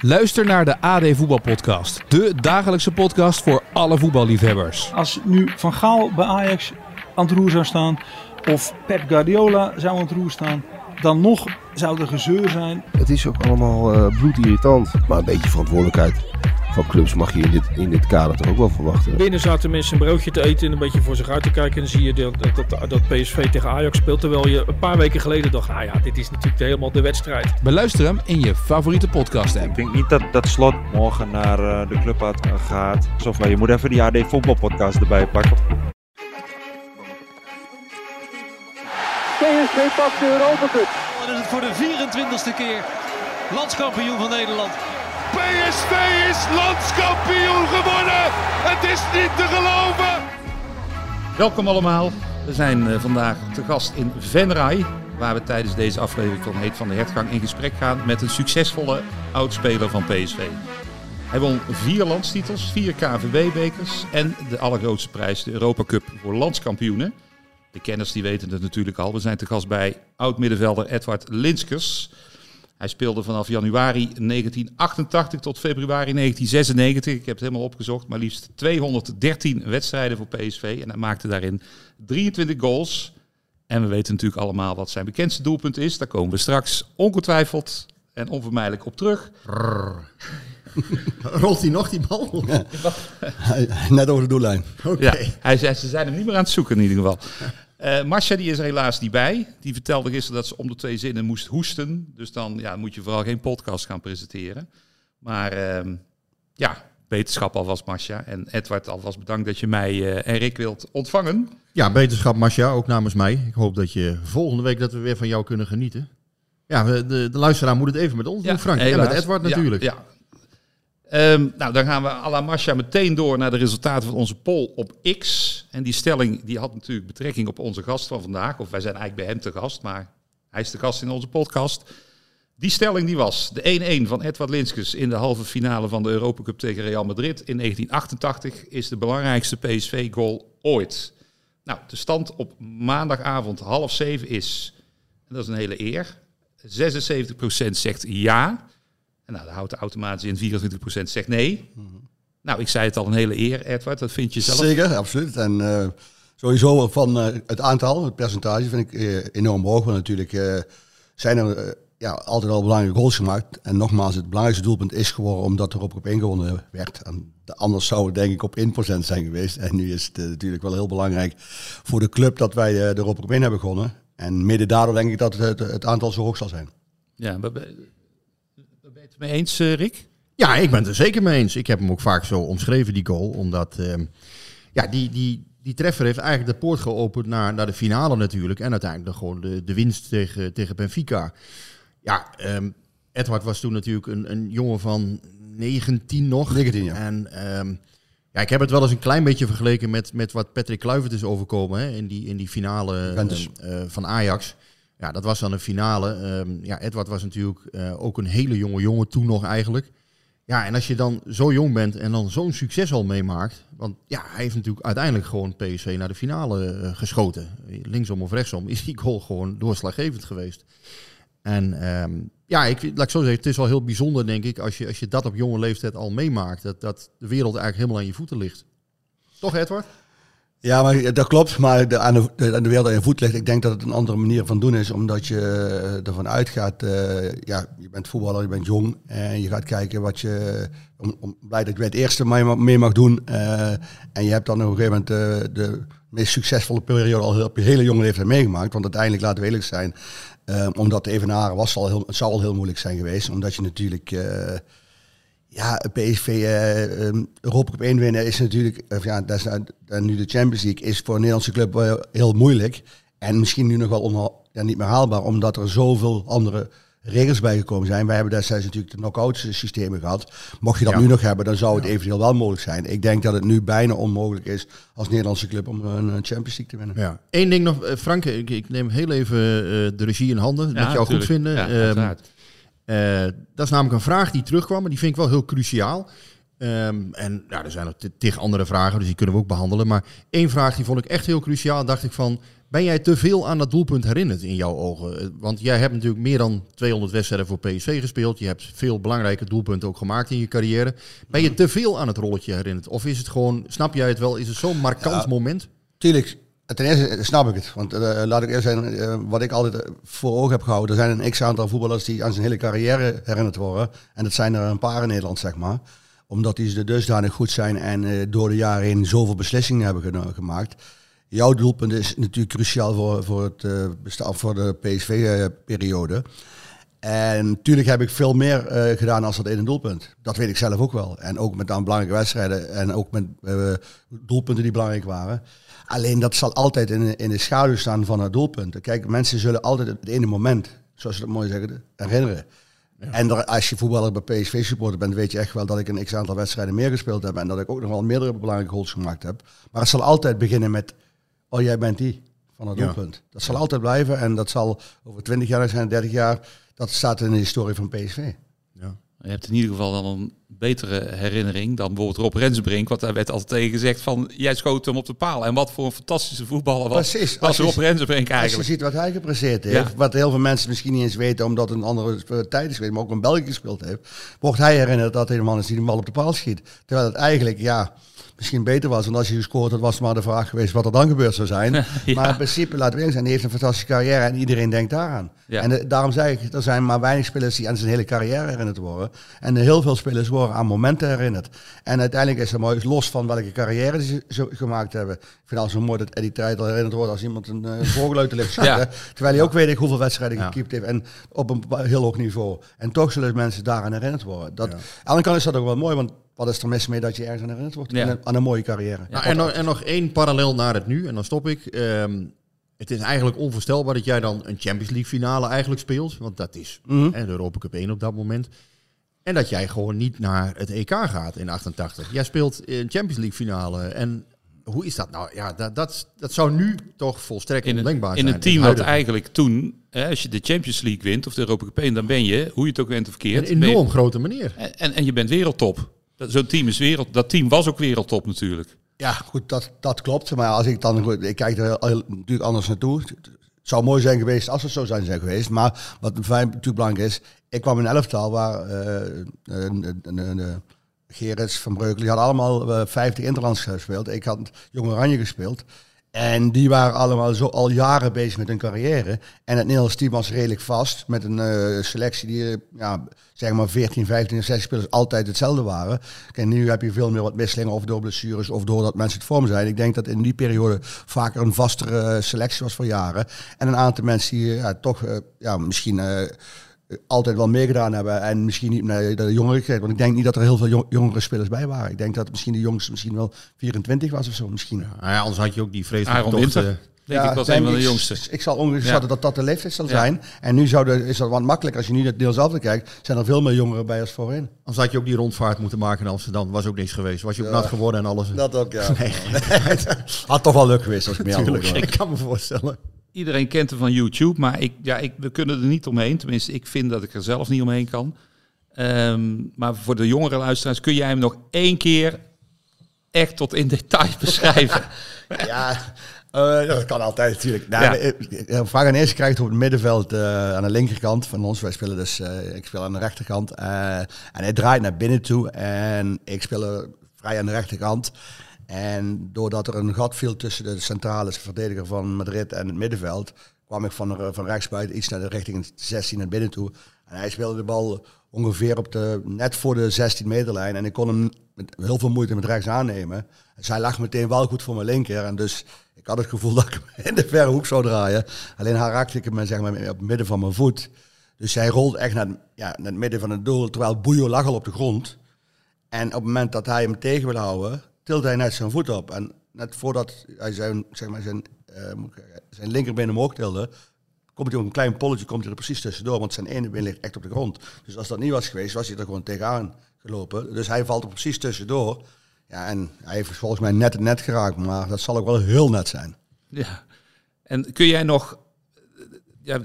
Luister naar de AD Voetbalpodcast. De dagelijkse podcast voor alle voetballiefhebbers. Als nu Van Gaal bij Ajax aan het roer zou staan, of Pep Guardiola zou aan het roer staan, dan nog zou er gezeur zijn. Het is ook allemaal uh, bloedirritant. Maar een beetje verantwoordelijkheid van clubs mag je in dit, in dit kader toch ook wel verwachten. Binnen zaten mensen een broodje te eten en een beetje voor zich uit te kijken. En dan zie je dat, dat, dat PSV tegen Ajax speelt. Terwijl je een paar weken geleden dacht, nou ja, dit is natuurlijk helemaal de wedstrijd. Beluister hem in je favoriete podcast app. Ik denk niet dat, dat Slot morgen naar uh, de club gaat. Alsof je moet even die AD voetbalpodcast erbij pakken. PSV pakt de Europa Cup. Dan is het voor de 24ste keer landskampioen van Nederland. PSV is landskampioen geworden. Het is niet te geloven. Welkom allemaal. We zijn uh, vandaag te gast in Venray. Waar we tijdens deze aflevering van Heet van de Hertgang in gesprek gaan met een succesvolle oudspeler van PSV. Hij won vier landstitels, vier KVB-bekers en de allergrootste prijs, de Europa Cup voor landskampioenen. De kenners die weten het natuurlijk al. We zijn te gast bij oud-middenvelder Edward Linskers. Hij speelde vanaf januari 1988 tot februari 1996. Ik heb het helemaal opgezocht, maar liefst 213 wedstrijden voor PSV. En hij maakte daarin 23 goals. En we weten natuurlijk allemaal wat zijn bekendste doelpunt is. Daar komen we straks ongetwijfeld en onvermijdelijk op terug. Rolt hij nog die bal? Ja. Net over de doellijn. Oké. Ja, hij zei, ze zijn hem niet meer aan het zoeken in ieder geval. Uh, Marcia die is er helaas niet bij. Die vertelde gisteren dat ze om de twee zinnen moest hoesten. Dus dan ja, moet je vooral geen podcast gaan presenteren. Maar uh, ja, beterschap alvast Marcia. En Edward alvast bedankt dat je mij uh, en Rick wilt ontvangen. Ja, beterschap Marcia, ook namens mij. Ik hoop dat je volgende week dat we weer van jou kunnen genieten. Ja, de, de luisteraar moet het even met ons doen, Frank. En met Edward natuurlijk. Ja, Um, nou, dan gaan we à la meteen door naar de resultaten van onze poll op X. En die stelling die had natuurlijk betrekking op onze gast van vandaag. Of wij zijn eigenlijk bij hem te gast, maar hij is de gast in onze podcast. Die stelling die was de 1-1 van Edward Linskes in de halve finale van de Europa Cup tegen Real Madrid in 1988 is de belangrijkste PSV-goal ooit. Nou, de stand op maandagavond half zeven is, en dat is een hele eer, 76% zegt ja. En nou, dan houdt de automatisch in 24% zegt nee. Nou, ik zei het al, een hele eer, Edward. Dat vind je zelf? Zeker, absoluut. En uh, sowieso van uh, het aantal, het percentage, vind ik uh, enorm hoog. Want natuurlijk zijn er ja, altijd al belangrijke goals gemaakt. En nogmaals, het belangrijkste doelpunt is geworden omdat er op op ingewonnen werd. En anders zou het denk ik op 1% zijn geweest. En nu is het natuurlijk wel heel belangrijk voor de club dat wij de Europa op in hebben gewonnen. En mede daardoor denk ik dat het, het aantal zo hoog zal zijn. Ja, maar mee eens, uh, Rick? Ja, ik ben het er zeker mee eens. Ik heb hem ook vaak zo omschreven, die goal. Omdat uh, ja, die, die, die treffer heeft eigenlijk de poort geopend naar, naar de finale natuurlijk. En uiteindelijk gewoon de, de winst tegen, tegen Benfica. Ja, um, Edward was toen natuurlijk een, een jongen van 19 nog. 19, ja. En um, ja, ik heb het wel eens een klein beetje vergeleken met, met wat Patrick Kluivert is overkomen hè, in, die, in die finale uh, van Ajax. Ja, dat was dan een finale. Um, ja, Edward was natuurlijk uh, ook een hele jonge jongen toen nog eigenlijk. Ja, en als je dan zo jong bent en dan zo'n succes al meemaakt. Want ja, hij heeft natuurlijk uiteindelijk gewoon PSV naar de finale uh, geschoten. Linksom of rechtsom is die goal gewoon doorslaggevend geweest. En um, ja, ik, laat ik zo zeggen, het is wel heel bijzonder denk ik als je, als je dat op jonge leeftijd al meemaakt. Dat, dat de wereld eigenlijk helemaal aan je voeten ligt. Toch Edward? Ja, maar dat klopt. Maar de, aan, de, de wereld aan je voet ligt, ik denk dat het een andere manier van doen is. Omdat je ervan uitgaat, uh, ja, je bent voetballer, je bent jong. En je gaat kijken wat je, om, om blij dat je het eerste mee mag doen. En je hebt dan op een gegeven moment de meest succesvolle periode al op je hele jonge leeftijd meegemaakt. Want uiteindelijk, laten we eerlijk zijn, omdat de evenaren was, zal heel, het zal al heel moeilijk zijn geweest. Omdat je natuurlijk ja, PSV uh, um, Europa Cup 1 winnen is natuurlijk, uh, ja, dat is, uh, nu de Champions League, is voor een Nederlandse club uh, heel moeilijk. En misschien nu nog wel onhaal, ja, niet meer haalbaar, omdat er zoveel andere regels bijgekomen zijn. Wij hebben destijds natuurlijk de knock-out systemen gehad. Mocht je dat nu nog hebben, dan zou het eventueel wel mogelijk zijn. Ik denk dat het nu bijna onmogelijk is als Nederlandse club om een Champions League te winnen. Ja. Eén ding nog, Frank, ik, ik neem heel even de regie in handen. Ja, met jou goed vinden. Ja, um, dat is namelijk een vraag die terugkwam, en die vind ik wel heel cruciaal. Um, en ja, er zijn nog tig andere vragen, dus die kunnen we ook behandelen. Maar één vraag die vond ik echt heel cruciaal. Dacht ik van, ben jij te veel aan dat doelpunt herinnerd in jouw ogen? Eh, want jij hebt natuurlijk meer dan 200 wedstrijden voor PSV gespeeld. Je hebt veel belangrijke doelpunten ook gemaakt in je carrière. Ben je te veel aan het rolletje herinnerd? Of is het gewoon, snap jij het wel, is het zo'n markant moment? Tuurlijk, ten eerste snap ik het. Want uh, laat ik eerst zeggen, uh, wat ik altijd voor ogen heb gehouden. Er zijn een x-aantal voetballers die aan zijn hele carrière herinnerd worden. En dat zijn er een paar in Nederland, zeg maar omdat die ze dusdanig goed zijn en door de jaren heen zoveel beslissingen hebben gemaakt. Jouw doelpunt is natuurlijk cruciaal voor, voor, het, voor de PSV-periode. En natuurlijk heb ik veel meer gedaan als dat ene doelpunt. Dat weet ik zelf ook wel. En ook met aan belangrijke wedstrijden en ook met doelpunten die belangrijk waren. Alleen dat zal altijd in, in de schaduw staan van het doelpunt. Kijk, mensen zullen altijd het ene moment, zoals ze dat mooi zeggen, herinneren. En als je voetballer bij PSV supporter bent, weet je echt wel dat ik een x aantal wedstrijden meer gespeeld heb. En dat ik ook nog wel meerdere belangrijke goals gemaakt heb. Maar het zal altijd beginnen met, oh jij bent die van het doelpunt. Dat zal altijd blijven en dat zal over 20 jaar zijn, 30 jaar. Dat staat in de historie van PSV. Je hebt in ieder geval dan een betere herinnering dan bijvoorbeeld Rob Rensbrink. Want daar werd altijd tegen gezegd van, jij schoot hem op de paal. En wat voor een fantastische voetballer was, Precies, was Rob Rensbrink eigenlijk. Als je ziet wat hij gepresteerd heeft, wat heel veel mensen misschien niet eens weten omdat een andere tijd is maar ook een België gespeeld heeft, wordt hij herinnerd dat hij de man is die de bal op de paal schiet. Terwijl het eigenlijk, ja misschien beter was. Want als je gescoord had, was het maar de vraag geweest wat er dan gebeurd zou zijn. Maar in principe, laten we zijn, hij heeft een fantastische carrière en iedereen denkt daaraan. En de, daarom zei ik, er zijn maar weinig spelers die aan zijn hele carrière herinnerd worden. En heel veel spelers worden aan momenten herinnerd. En uiteindelijk is het mooi, los van welke carrière ze gemaakt hebben. Ik vind het zo mooi dat Eddie al herinnerd wordt als iemand een uh, vogel uit de lucht schiet. Terwijl hij ook weet ik hoeveel wedstrijden gekiept heeft. En op een heel hoog niveau. En toch zullen mensen daaraan herinnerd worden. Dat, Aan de kant is dat ook wel mooi, want wat is er mis mee dat je ergens aan herinnerd wordt? Ja. Aan, een, mooie carrière. Ja, en, nog, en, nog, één parallel naar het nu, en dan stop ik. Ehm, het is eigenlijk onvoorstelbaar dat jij dan een Champions League finale eigenlijk speelt. Want dat is mm de Europa Cup 1 op dat moment. En dat jij gewoon niet naar het EK gaat in 88. Jij speelt een Champions League finale. En hoe is dat nou? Ja, dat, dat, dat zou nu toch volstrekt in ondenkbaar zijn. In een team dat eigenlijk toen, hè, als je de Champions League wint of de Europa Cup 1, dan ben je, hoe je het ook bent of verkeerd... Een enorm grote manier. En, en je bent wereldtop. Zo'n team is wereld, dat team was ook wereldtop natuurlijk. Ja, goed, dat, dat klopt. Maar als ik dan, ik kijk er natuurlijk anders naartoe. Het zou mooi zijn geweest als het zo zijn, zijn geweest. Maar wat voor mij natuurlijk belangrijk is, ik kwam in een elftal waar uh, Gerrits, Van Breukelen, die hadden allemaal uh, 50 interlands gespeeld. Ik had Jong Oranje gespeeld. En die waren allemaal zo al jaren bezig met hun carrière. En het Nederlands team was redelijk vast. Met een uh, selectie die, ja, zeg maar 14, 15 en 16 spelers altijd hetzelfde waren. En nu heb je veel meer wat wisselingen of door blessures of doordat mensen het vorm zijn. Ik denk dat in die periode vaker een vastere eh, selectie was voor jaren. En een aantal mensen die toch ja, misschien altijd wel meegedaan hebben. En misschien niet naar de jongere gekeken. Want ik denk niet dat er heel veel jongere spelers bij waren. Ik denk dat misschien de jongste misschien wel 24 was of zo. Misschien. Ja, ja anders had je ook die vreselijke Aaron Winter. Denk ja, ik was een van de jongste. Ik, zal ongeveer dat dat de leeftijd zal zijn. En nu zou de, is dat wat makkelijker. Als je nu het deel zelf kijkt, zijn er veel meer jongeren bij als voorheen. Anders had je ook die rondvaart moeten maken in Amsterdam. Was ook niks geweest. Was je ook nat geworden en alles. Dat ook, ja. Nee. Had toch wel leuk geweest als ik meer Ik kan me voorstellen iedereen kent hem van YouTube, maar ik, ja, ik, we kunnen er niet omheen. Tenminste, ik vind dat ik er zelf niet omheen kan. Um, maar voor de jongere luisteraars, kun jij hem nog één keer echt tot in detail beschrijven? ja, uh, dat kan altijd natuurlijk. Nou, ja. Vaak eerst krijgt op het middenveld uh, aan de linkerkant van ons. Wij spelen dus, uh, ik speel aan de rechterkant. en hij draait naar binnen toe en ik speel vrij aan de rechterkant. En doordat er een gat viel tussen de centrale verdediger van Madrid en het middenveld, kwam ik van, van rechtsbuiten iets naar de richting 16 naar binnen toe. En hij speelde de bal ongeveer op de, net voor de 16 meterlijn. En ik kon hem met heel veel moeite met rechts aannemen. Dus hij lag meteen wel goed voor mijn linker. En dus ik had het gevoel dat ik hem in de verre hoek zou draaien. Alleen haar raakte ik hem zeg maar, op het midden van mijn voet. Dus hij rolde echt naar, ja, naar het midden van het doel, terwijl Boejo lag al op de grond. En op het moment dat hij hem tegen wil houden, tilde hij net zijn voet op. En net voordat hij zijn, zeg maar zijn, uh, zijn linkerbeen omhoog tilde, komt hij ook een klein polletje komt hij er precies tussendoor, want zijn ene been ligt echt op de grond. Dus als dat niet was geweest, was hij er gewoon tegenaan gelopen. Dus hij valt er precies tussendoor. Ja, en hij heeft volgens mij net het net geraakt, maar dat zal ook wel heel net zijn. Ja. En kun jij nog ja,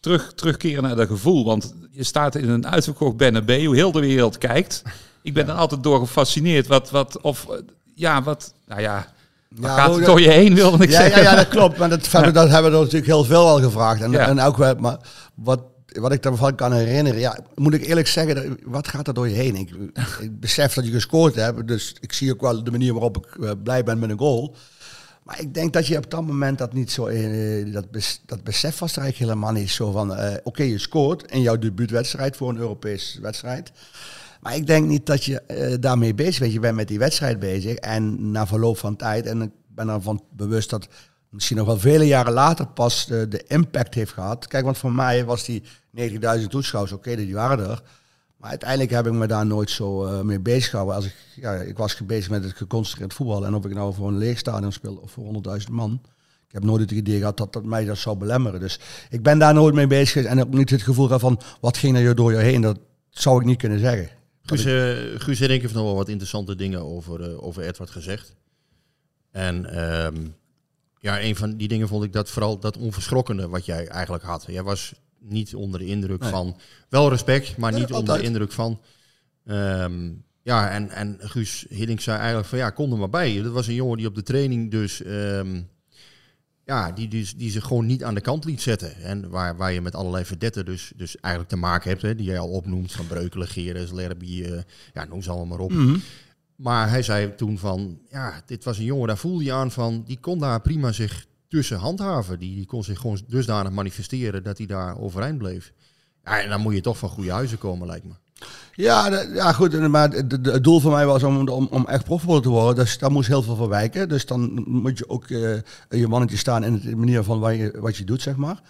terug, terugkeren naar dat gevoel? Want je staat in een uitverkocht hoe heel de wereld kijkt. Ik ben er altijd door gefascineerd. Wat, wat, of, ja, wat, nou ja, ja, gaat het door je heen, wilde ik ja, zeggen. Ja, ja, dat klopt. Maar dat, dat hebben we natuurlijk heel veel al gevraagd. En, en ook, maar wat, wat ik daarvan kan herinneren, ja, moet ik eerlijk zeggen, wat gaat er door je heen? Ik, ik besef dat je gescoord hebt, dus ik zie ook wel de manier waarop ik eh, blij ben met een goal. Maar ik denk dat je op dat moment dat niet zo, uh, dat, bes, dat besef was er eigenlijk helemaal niet zo van, uh, oké, je scoort in jouw debuutwedstrijd voor een Europese wedstrijd. Maar ik denk niet dat je uh, daarmee bezig bent. Je bent met die wedstrijd bezig en na verloop van tijd, en ik ben ervan bewust dat misschien nog wel vele jaren later pas de, de impact heeft gehad. Kijk, want voor mij was die 90.000 toeschouwers, oké, die waren er. Maar uiteindelijk heb ik me daar nooit zo uh, mee bezig gehouden. Als ik, ja, ik was bezig met het geconcentreerd voetbal. En of ik nou voor een leeg stadion speel of voor 100.000 man. Ik heb nooit het idee gehad dat dat mij dat zou belemmeren. Dus ik ben daar nooit mee bezig. En ook niet het gevoel van, wat ging er door je heen? Dat zou ik niet kunnen zeggen. Guus, uh, Guus en ik heeft nog wel wat interessante dingen over, uh, over Edward gezegd. En um, ja, een van die dingen vond ik dat vooral dat onverschrokkene wat jij eigenlijk had. Jij was niet onder de indruk nee. van, wel respect, maar niet onder de indruk van. Um, ja, en, en Guus Hiddink zei eigenlijk van ja, kom er maar bij. Dat was een jongen die op de training dus, um, ja, die, die, die zich gewoon niet aan de kant liet zetten. En waar, waar je met allerlei verdetten dus, dus eigenlijk te maken hebt, hè, die jij al opnoemt, van Breukelen, Geres, Lerby, uh, ja, noem ze allemaal maar op. Mhm. Mm -hmm. Maar hij zei toen van, ja, dit was een jongen, daar voelde je aan van, die kon daar prima zich tussen handhaven. Die, die kon zich gewoon dusdanig manifesteren dat hij daar overeind bleef. Ja, en dan moet je toch van goede huizen komen, lijkt me. Ja, ja goed, maar het doel van mij was om, om, om echt profvoetballer te worden. Dus daar moest heel veel voor wijken. Dus dan moet je ook uh, je mannetje staan in de manier van wat je, wat je doet, zeg maar.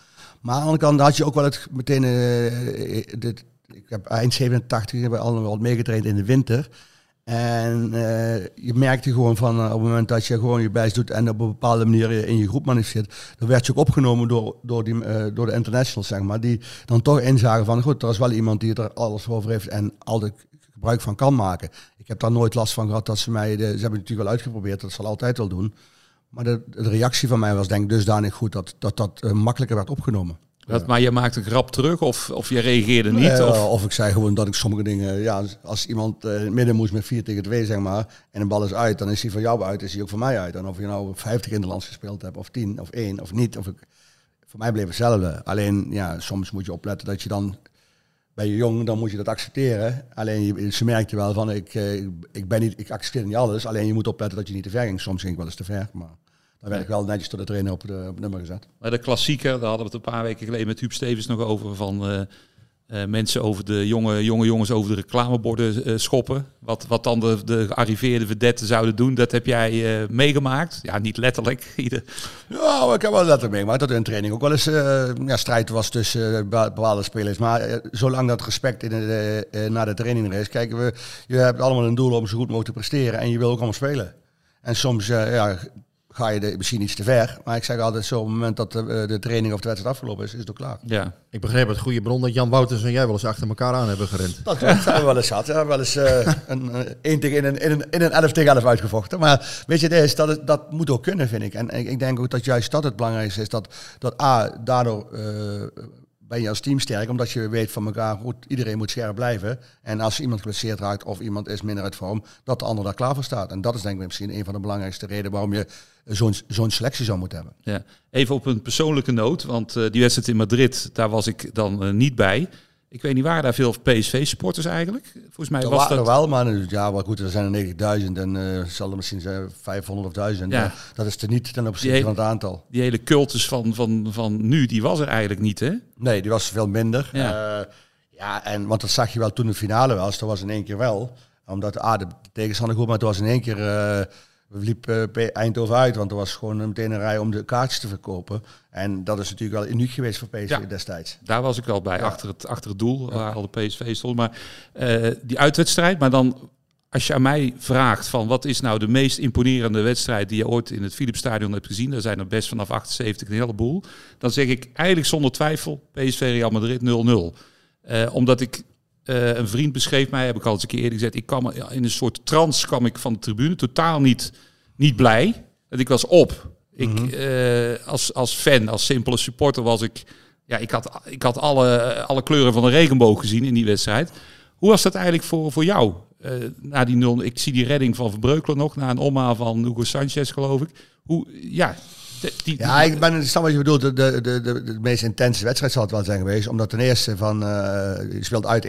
Maar aan de andere kant had je ook wel het meteen... Uh, dit, ik heb eind 87 hebben we allemaal meegetraind in de winter. En uh, je merkte gewoon van uh, op het moment dat je gewoon je best doet en op een bepaalde manier in je groep manifesteert, dan werd je ook opgenomen door, door, die, uh, door de internationals, zeg maar, die dan toch inzagen van goed, er is wel iemand die er alles over heeft en altijd gebruik van kan maken. Ik heb daar nooit last van gehad dat ze mij, ze hebben het natuurlijk wel uitgeprobeerd, dat zal altijd wel doen. Maar de, de, reactie van mij was denk ik dusdanig goed dat dat, dat makkelijker werd opgenomen. Dat, maar je maakte een grap terug of, of je reageerde niet? Nee, of? of ik zei gewoon dat ik sommige dingen... Ja, als iemand uh, in het midden moest met 4 tegen 2, zeg maar... en een bal is uit, dan is hij van jou uit, is hij ook voor mij uit. En of je nou 50 in de lands gespeeld hebt, of 10, of 1, of niet... Of ik, voor mij bleef hetzelfde. Alleen, ja, soms moet je opletten dat je dan... Ben je jong, dan moet je dat accepteren. Alleen, je, ze merkte wel van, ik, uh, ik, ben niet, ik accepteer niet alles. Alleen, je moet opletten dat je niet te ver ging. Soms ging ik wel eens te ver, maar... Dan werd ik wel netjes door de trainer op, de, op nummer gezet. Maar de klassieker, daar hadden we het een paar weken geleden met Huub Stevens nog over. Van uh, uh, mensen over de jonge, jonge jongens over de reclameborden uh, schoppen. Wat, wat dan de, de gearriveerde vedetten zouden doen, dat heb jij meegemaakt. Ja, niet letterlijk. Ieder... Ja, ik heb wel letterlijk meegemaakt dat er in training ook wel eens ja, strijd was tussen bepaalde spelers. Maar zolang dat respect in de, naar de training er is, kijken we, je hebt allemaal een doel om zo goed mogelijk te presteren en je wil ook allemaal spelen. En soms, ja, ga je de, misschien iets te ver. Maar ik zeg altijd zo, op het moment dat de, de training of de wedstrijd afgelopen is, is het ook klaar. Ja. Ik begreep het goede bron dat Jan Wouters en jij wel eens achter elkaar aan hebben gerend. Dat hebben we wel eens gehad. We hebben wel eens uh, een, een, tegen, in, een, in, een, in een 11 tegen 11 uitgevochten. Maar weet je, dat, is, dat, het, dat moet ook kunnen, vind ik. En ik, ik denk ook dat juist dat het belangrijkste is. Dat, dat A, daardoor uh, ben je als team sterk, omdat je weet van elkaar, goed, iedereen moet scherp blijven. En als iemand geblesseerd raakt of iemand is minder uit vorm, dat de ander daar klaar voor staat. En dat is denk ik misschien een van de belangrijkste redenen waarom je zo'n zo'n selectie zou moeten hebben. Ja. Even op een persoonlijke noot, want uh, die wedstrijd in Madrid, daar was ik dan uh, niet bij. Ik weet niet, waren daar veel PSV-supporters eigenlijk? Volgens mij er was waren dat... er wel, maar ja, maar goed, er zijn er 90.000 en uh, zal er misschien zijn 500 of 1000. Ja. dat is er niet ten opzichte van het aantal. Die hele cultus van, van, van nu, die was er eigenlijk niet, hè? Nee, die was veel minder. Ja. Uh, ja, en want dat zag je wel toen de finale was. Dat was in één keer wel. Omdat ah, de tegenstander goed, maar het was in één keer... Uh, we liepen uh, Eindhoven uit, want er was gewoon meteen een rij om de kaartjes te verkopen. En dat is natuurlijk wel uniek geweest voor PSV Ja. destijds. Daar was ik wel bij, Ja. achter, het, achter het doel, waar al de PSV stond. Maar eh, die uitwedstrijd, maar dan als je aan mij vraagt van wat is nou de meest imponerende wedstrijd die je ooit in het Philipsstadion hebt gezien, daar zijn er best vanaf 78 een heleboel, dan zeg ik eigenlijk zonder twijfel PSV Real Madrid 0-0. Uh, omdat ik uh, een vriend beschreef mij, heb ik al eens een keer eerder gezegd, ik kwam in een soort trance kwam ik van de tribune, totaal niet, niet blij. Dat ik was op. Ik, mm -hmm. uh, als, als fan, als simpele supporter was ik, ja, ik had, ik had alle, alle kleuren van de regenboog gezien in die wedstrijd. Hoe was dat eigenlijk voor, voor jou? Uh, na die nul, ik zie die redding van Verbreukelen nog, na een omhaal van Hugo Sanchez geloof ik. Hoe, ja, ja, ik ben het wat je bedoelt. De, de, de, de, meest intense wedstrijd zal het wel zijn geweest. Omdat ten eerste van, uh, je speelt uit 1-1.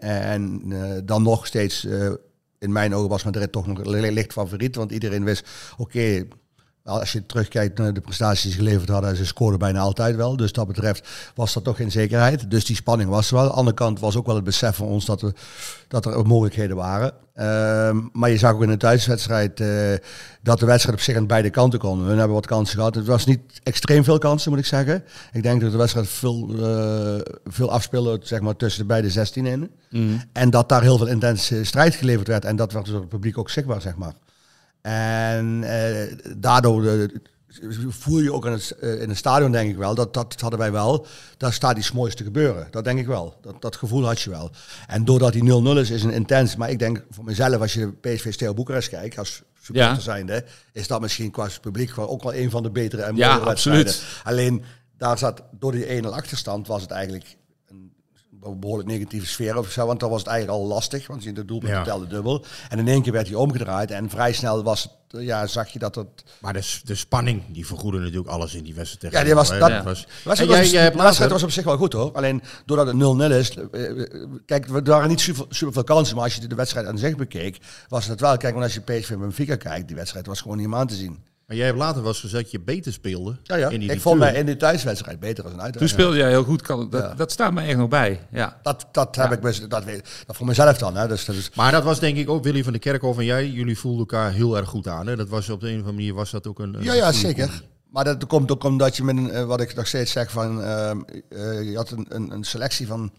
En uh, dan nog steeds, uh, in mijn ogen was Madrid toch nog licht favoriet. Want iedereen wist, oké, als je terugkijkt naar de prestaties die ze geleverd hadden, ze scoorden bijna altijd wel. Dus dat betreft was dat toch geen zekerheid. Dus die spanning was er wel. Aan de andere kant was ook wel het besef van ons dat, we, dat er mogelijkheden waren. Uh, maar je zag ook in de thuiswedstrijd uh, dat de wedstrijd op zich aan beide kanten kon. We hebben wat kansen gehad. Het was niet extreem veel kansen, moet ik zeggen. Ik denk dat de wedstrijd veel, uh, veel afspeelde zeg maar, tussen de beide 16 in. Mm. En dat daar heel veel intense strijd geleverd werd. En dat werd dus door het publiek ook zichtbaar, zeg maar. En uh, daardoor uh, voel je ook in het, uh, in het stadion, denk ik wel, dat, dat hadden wij wel. Daar staat iets moois te gebeuren. Dat denk ik wel. Dat, dat gevoel had je wel. En doordat die 0-0 is, is een intens. Maar ik denk voor mezelf, als je PSV Steel Boekarest kijkt, als supporter ja. zijnde, is dat misschien qua publiek ook wel een van de betere en mooiere ja, absoluut. Alleen, daar zat, door die 1-0 achterstand was het eigenlijk een behoorlijk negatieve sfeer of zo. Want dan was het eigenlijk al lastig, want je de doelpunt ja. telde dubbel. En in één keer werd hij omgedraaid en vrij snel was het, ja, zag je dat het... Maar de, de spanning, die vergoedde natuurlijk alles in die wedstrijd Ja, die was, dat, ja. was, was, en jij, jij was, was op zich wel goed hoor. Alleen doordat het 0-0 is, kijk, er waren niet super, super veel kansen, maar als je de wedstrijd aan zich bekeek, was het wel. Kijk, want als je PSV en Benfica kijkt, die wedstrijd was gewoon niet aan te zien. Maar jij hebt later wel eens gezegd dat je beter speelde. Ja, ja. In die ik vond mij in de thuiswedstrijd beter als een uitwedstrijd. Toen speelde jij heel goed. Kan, dat, ja. dat staat me echt nog bij. Ja. Dat, dat heb ik best, dat, weet, dat voor mezelf dan. Hè. Dus, dat is... Maar dat was denk ik ook Willy van de Kerkhof en jij. Jullie voelden elkaar heel erg goed aan. Hè? Dat was op de een of andere manier was dat ook een. Ja, ja, zeker. Maar dat komt ook omdat je met een, wat ik nog steeds zeg van, uh, uh, je had een, een, een, selectie van,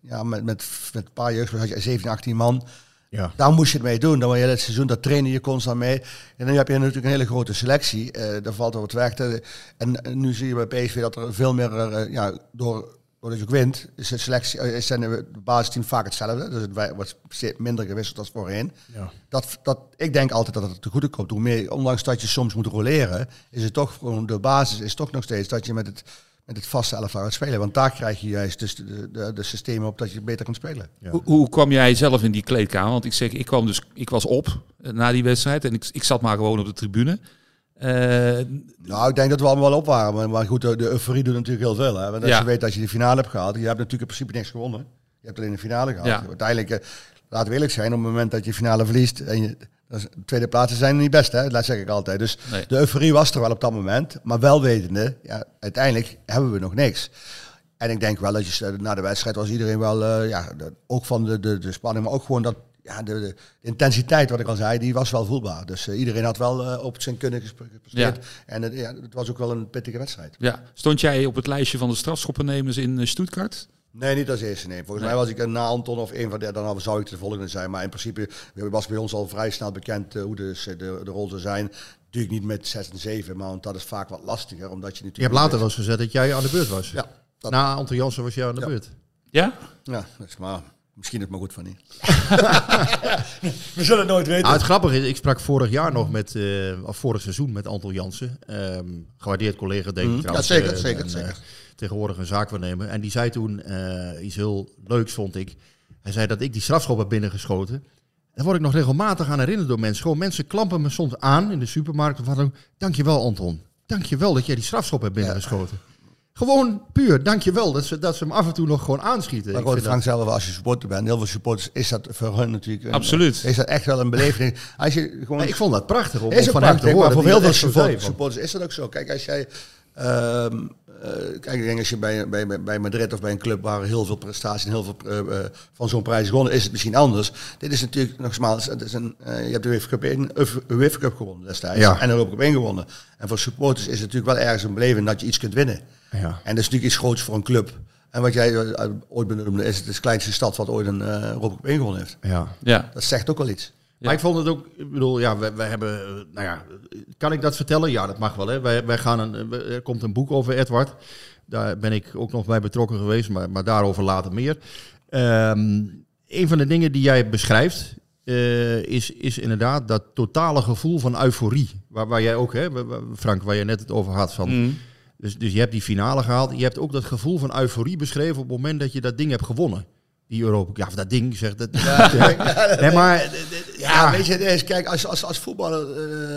ja, met, met, met een paar jeugd, had je 17, 18 man. Ja. Daar moest je het mee doen. Dan je het seizoen, dat trainen je constant mee. En dan heb je natuurlijk een hele grote selectie. Uh, daar valt er wat weg. Te, en, en, nu zie je bij PSV dat er veel meer, uh, ja, door, doordat je ook wint, is de selectie, is zijn de basisteam vaak hetzelfde. Dus het wordt minder gewisseld als voorheen. Ja. Dat, dat, ik denk altijd dat het te goede komt. Hoe meer, ondanks dat je soms moet roleren, is het toch gewoon de basis is toch nog steeds dat je met het met het vaste elftal gaat spelen. Want daar krijg je juist dus de, de, de systemen op dat je beter kan spelen. Ja. Hoe, hoe, kwam jij zelf in die kleedkamer? Want ik zeg, ik kwam dus, ik was op na die wedstrijd en ik, ik zat maar gewoon op de tribune. Uh, nou, ik denk dat we allemaal wel op waren. Maar, maar goed, de, de euforie doet natuurlijk heel veel. Hè? Want als ja. je weet dat je de finale hebt gehaald, je hebt natuurlijk in principe niks gewonnen. Je hebt alleen de finale gehad. Ja. Uiteindelijk, uh, laten we eerlijk zijn, op het moment dat je finale verliest en je, de tweede plaatsen zijn niet best, hè? dat zeg ik altijd. Dus nee. de euforie was er wel op dat moment. Maar wel wetende, ja, uiteindelijk hebben we nog niks. En ik denk wel dat je na de wedstrijd was iedereen wel, uh, ja, de, ook van de, de, de spanning, maar ook gewoon dat, ja, de, de, intensiteit, wat ik al zei, die was wel voelbaar. Dus uh, iedereen had wel uh, op zijn kunnen. Ja. En het, ja, het was ook wel een pittige wedstrijd. Ja. Stond jij op het lijstje van de strafschoppennemers in Stuttgart? Nee, niet als eerste. Nee. Volgens nee. mij was ik een na Anton of een van de, dan zou ik de volgende zijn. Maar in principe was bij ons al vrij snel bekend uh, hoe de, de, de rol zou zijn. Natuurlijk niet met 6 en 7, maar want dat is vaak wat lastiger. Omdat je, natuurlijk je hebt later wel eens gezegd dat jij aan de beurt was. Ja. Dat... Na Anton Jansen was jij aan de ja. beurt. Ja? Ja, dat is maar... Misschien het maar goed van niet. We zullen het nooit weten. Ah, het grappige is, ik sprak vorig jaar nog met, uh, of vorig seizoen met Anton Jansen. Um, gewaardeerd collega, denk ik mm. trouwens. Ja, zeker, uh, zeker, en, zeker. Uh, tegenwoordig een zaakwaarnemer. En die zei toen uh, iets heel leuks, vond ik. Hij zei dat ik die strafschop heb binnengeschoten. Daar word ik nog regelmatig aan herinnerd door mensen. Gewoon mensen klampen me soms aan in de supermarkt. Of wat dan. Dankjewel Anton. Dankjewel dat jij die strafschop hebt binnengeschoten. Ja. Gewoon puur, dankjewel dat ze, dat ze hem af en toe nog gewoon aanschieten. Maar gewoon Frank zelf, als je supporter bent, heel veel supporters, is dat voor hun natuurlijk... Een, Absoluut. Is dat echt wel een beleving. Als je gewoon, ik vond dat prachtig om, is van prachtig, hem te horen. Maar voor heel veel supporters, supporters is dat ook zo. Kijk, als jij... Um, uh, kijk, ik denk als je bij, bij, bij Madrid of bij een club waar heel veel prestaties en heel veel uh, uh, van zo'n prijs gewonnen, is het misschien anders. Dit is natuurlijk nogmaals, het is een, je hebt de UEFA Cup, UEFA Cup gewonnen destijds ja. en de Europa Cup 1 gewonnen. En voor supporters is het natuurlijk wel ergens een beleving dat je iets kunt winnen. Ja. En dat is natuurlijk iets groots voor een club. En wat jij ooit benoemde, is het de kleinste stad wat ooit een Europa Cup 1 gewonnen heeft. Ja. ja. Dat zegt ook wel iets. Maar ik vond het ook, ik bedoel, ja, we, we hebben, eh, nou ja, kan ik dat vertellen? Ja, dat mag wel. Hè. Wij, wij gaan een, er komt een boek over Edward. Daar ben ik ook nog bij betrokken geweest, maar, maar daarover later meer. Um, een van de dingen die jij beschrijft, uh, is, is inderdaad dat totale gevoel van euforie. Waar, waar jij ook, hè, Frank, waar je net het over had. Van, mm. dus, dus je hebt die finale gehaald. Je hebt ook dat gevoel van euforie beschreven op het moment dat je dat ding hebt gewonnen. Die Europa. Ja, of dat ding zegt dat. Ja, nee, maar. Ja, weet je, het is, kijk, als, als, als voetballer.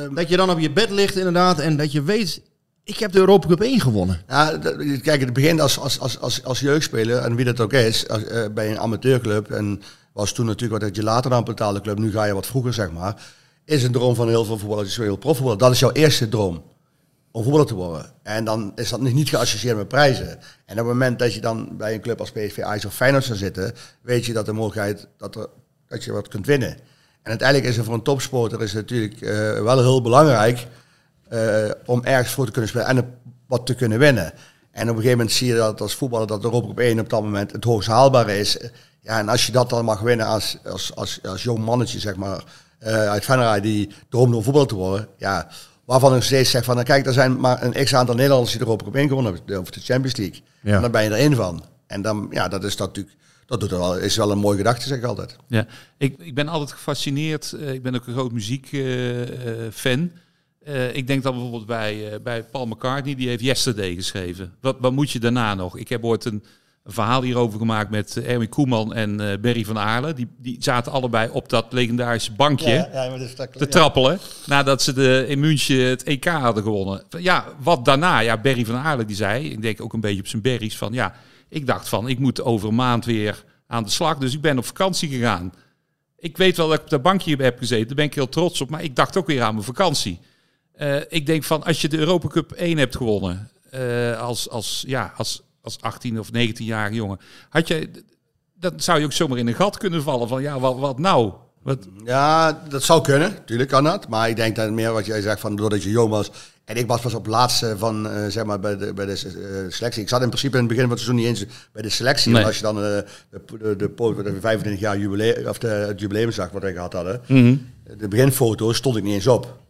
Uh, dat je dan op je bed ligt, inderdaad, en dat je weet. Ik heb de Europa Cup 1 gewonnen. Ja, kijk, het begint als, als, als, als, als jeugdspeler, en wie dat ook is, als, uh, bij een amateurclub. En was toen natuurlijk wat je later dan betaalde club, nu ga je wat vroeger, zeg maar. Is een droom van heel veel voetballers, heel profvoetballer. Dat is jouw eerste droom om voetballer te worden. En dan is dat niet geassocieerd met prijzen. En op het moment dat je dan bij een club als PSV, Ajax of Feyenoord zou zitten, weet je dat de mogelijkheid dat, er, dat je wat kunt winnen. En uiteindelijk is het voor een topsporter is natuurlijk uh, wel heel belangrijk uh, om ergens voor te kunnen spelen en wat te kunnen winnen. En op een gegeven moment zie je dat als voetballer dat Europa op één op dat moment het hoogst haalbare is. Ja, en als je dat dan mag winnen als, als, als, als jong mannetje, zeg maar, uh, uit Venray die droomt om voetballer te worden, ja, waarvan ik steeds zeg van, nou, kijk, er zijn maar een x-aantal Nederlanders die Europa op één gewonnen hebben, of de Champions League. Ja. En dan ben je er één van. En dan, ja, dat is dat natuurlijk, dat doet er wel, is wel een mooie gedachte, zeg ik altijd. Ja, ik, ik ben altijd gefascineerd, uh, ik ben ook een groot muziekfan. Uh, uh, ik denk dan bijvoorbeeld bij, uh, bij Paul McCartney, die heeft Yesterday geschreven. Wat, wat moet je daarna nog? Ik heb ooit een, een verhaal hierover gemaakt met eh, Erwin Koeman en uh, Berry van Aarlen. Die, die zaten allebei op dat legendarische bankje ja, ja, dus dat, te trappelen. Nadat ze de, in München het EK hadden gewonnen. Ja, wat daarna? Ja, Berry van Aarlen die zei, ik denk ook een beetje op zijn berries, van ja, ik dacht van, ik moet over een maand weer aan de slag. Dus ik ben op vakantie gegaan. Ik weet wel dat ik op dat bankje heb gezeten, daar ben ik heel trots op. Maar ik dacht ook weer aan mijn vakantie. Uh, ik denk van, als je de Europa Cup 1 hebt gewonnen, uh, als, als, ja, als, als 18 of 19-jarige jongen, had je, dan zou je ook zomaar in een gat kunnen vallen van, ja, wat, wat nou? Wat? Ja, dat zou kunnen, natuurlijk kan dat. Maar ik denk dat meer wat jij zegt, van doordat je jong was. En ik was pas op laatste van, uh, zeg maar, bij de, bij de uh, selectie. Ik zat in principe in het begin van het seizoen niet eens bij de selectie. Nee. als je dan uh, de, de, de, de 25 jaar jubileum, of de, het jubileum zag wat wij gehad hadden. Mm -hmm. De beginfoto's stond ik niet eens op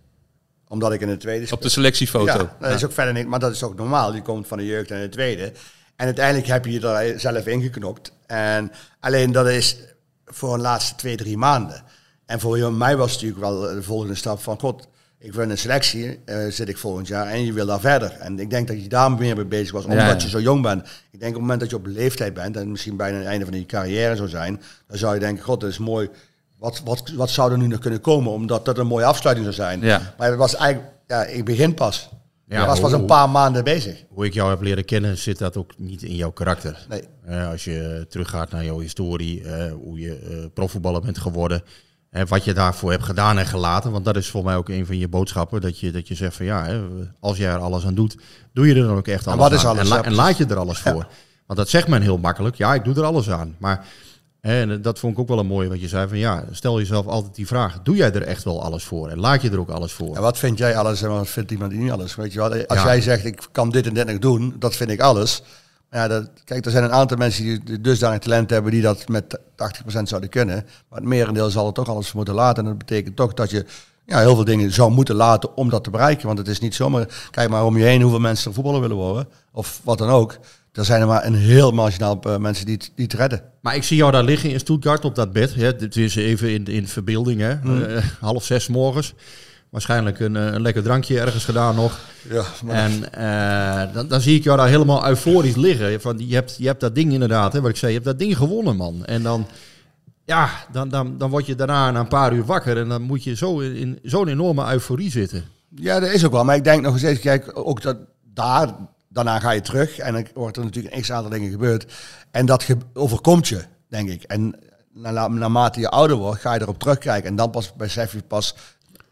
omdat ik in de tweede... Op de selectiefoto. Ja, dat is ook verder niet, maar dat is ook normaal. Die komt van de jeugd naar de tweede. En uiteindelijk heb je je er zelf ingeknopt. En alleen dat is voor een laatste twee, drie maanden. En voor mij was het natuurlijk wel de volgende stap van... God, ik wil een selectie, uh, zit ik volgend jaar en je wil daar verder. En ik denk dat je daar meer mee bezig was, omdat ja, ja. je zo jong bent. Ik denk op het moment dat je op leeftijd bent en misschien bijna het einde van je carrière zou zijn, dan zou je denken, god, dat is mooi wat, wat, wat zou er nu nog kunnen komen? Omdat dat een mooie afsluiting zou zijn. Ja. Maar het was eigenlijk, ja, ik begin pas. Ja, was pas een paar maanden bezig. Hoe ik jou heb leren kennen, zit dat ook niet in jouw karakter. Nee. Uh, als je teruggaat naar jouw historie, uh, hoe je uh, profvoetballer bent geworden, wat je daarvoor hebt gedaan en gelaten. Want dat is voor mij ook een van je boodschappen. Dat je, dat je zegt van ja, als jij er alles aan doet, doe je er dan ook echt alles en aan. Alles, en, la en, laat je er alles voor. Want dat zegt men heel makkelijk. Ja, ik doe er alles aan. Maar en dat vond ik ook wel een mooie wat je zei van ja, stel jezelf altijd die vraag. Doe jij er echt wel alles voor? En laat je er ook alles voor? En wat vind jij alles en wat vindt iemand die niet alles? Weet je? Als ja. jij zegt ik kan dit en dit nog doen, dat vind ik alles. Ja, dat, kijk, er zijn een aantal mensen die dusdanig talent hebben die dat met 80% zouden kunnen. Maar het merendeel zal er toch alles moeten laten. En dat betekent toch dat je ja, heel veel dingen zou moeten laten om dat te bereiken. Want het is niet zomaar, kijk maar om je heen hoeveel mensen er voetballer willen worden. Of wat dan ook. Er zijn er maar een heel marginaal uh, mensen die het, die het redden. Maar ik zie jou daar liggen in Stuttgart op dat bed. Hè. Dit is even in, in verbeelding. Hè. Mm. Uh, half zes morgens. Waarschijnlijk een, een lekker drankje ergens gedaan nog. Ja, maar... En uh, dan, dan, zie ik jou daar helemaal euforisch liggen. Van, je, hebt, je hebt dat ding inderdaad, hè, wat ik zei, je hebt dat ding gewonnen, man. En dan, ja, dan, dan, dan word je daarna na een paar uur wakker en dan moet je zo in, in zo'n enorme euforie zitten. Ja, dat is ook wel. Maar ik denk nog steeds, kijk, ook dat daar, daarna ga je terug en dan wordt er natuurlijk een x aantal dingen gebeurd. En dat overkomt je, denk ik. En na, naarmate je ouder wordt, ga je erop terugkijken. En dan pas besef je pas.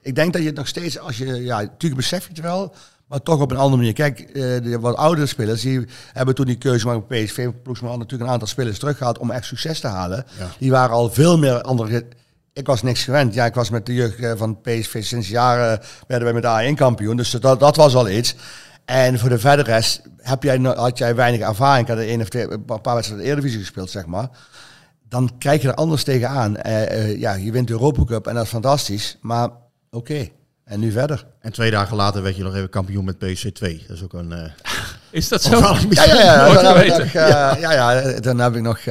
Ik denk dat je het nog steeds, als je, ja, natuurlijk besef je het wel, maar toch op een andere manier. Kijk, uh, de wat oudere spelers, die hebben toen die keuze gemaakt op PSV, ploegsman natuurlijk een aantal spelers teruggehaald om echt succes te halen. Ja. Die waren al veel meer andere. Ik was niks gewend. Ja, ik was met de jeugd van PSV sinds jaren, werden wij met A1 kampioen. Dus dat, dat was al iets. En voor de verdere rest heb jij, had jij weinig ervaring. Ik had een of twee, een paar wedstrijden de Eredivisie gespeeld, zeg maar. dan krijg je er anders tegenaan. Uh, ja, je wint de Europa Cup en dat is fantastisch. Maar oké, en nu verder. En twee dagen later werd je nog even kampioen met PSC 2. Dat is ook een... Uh... Is dat zo? Ja, ja, ja. Dan heb, nog, ja, ja, dan heb ik nog...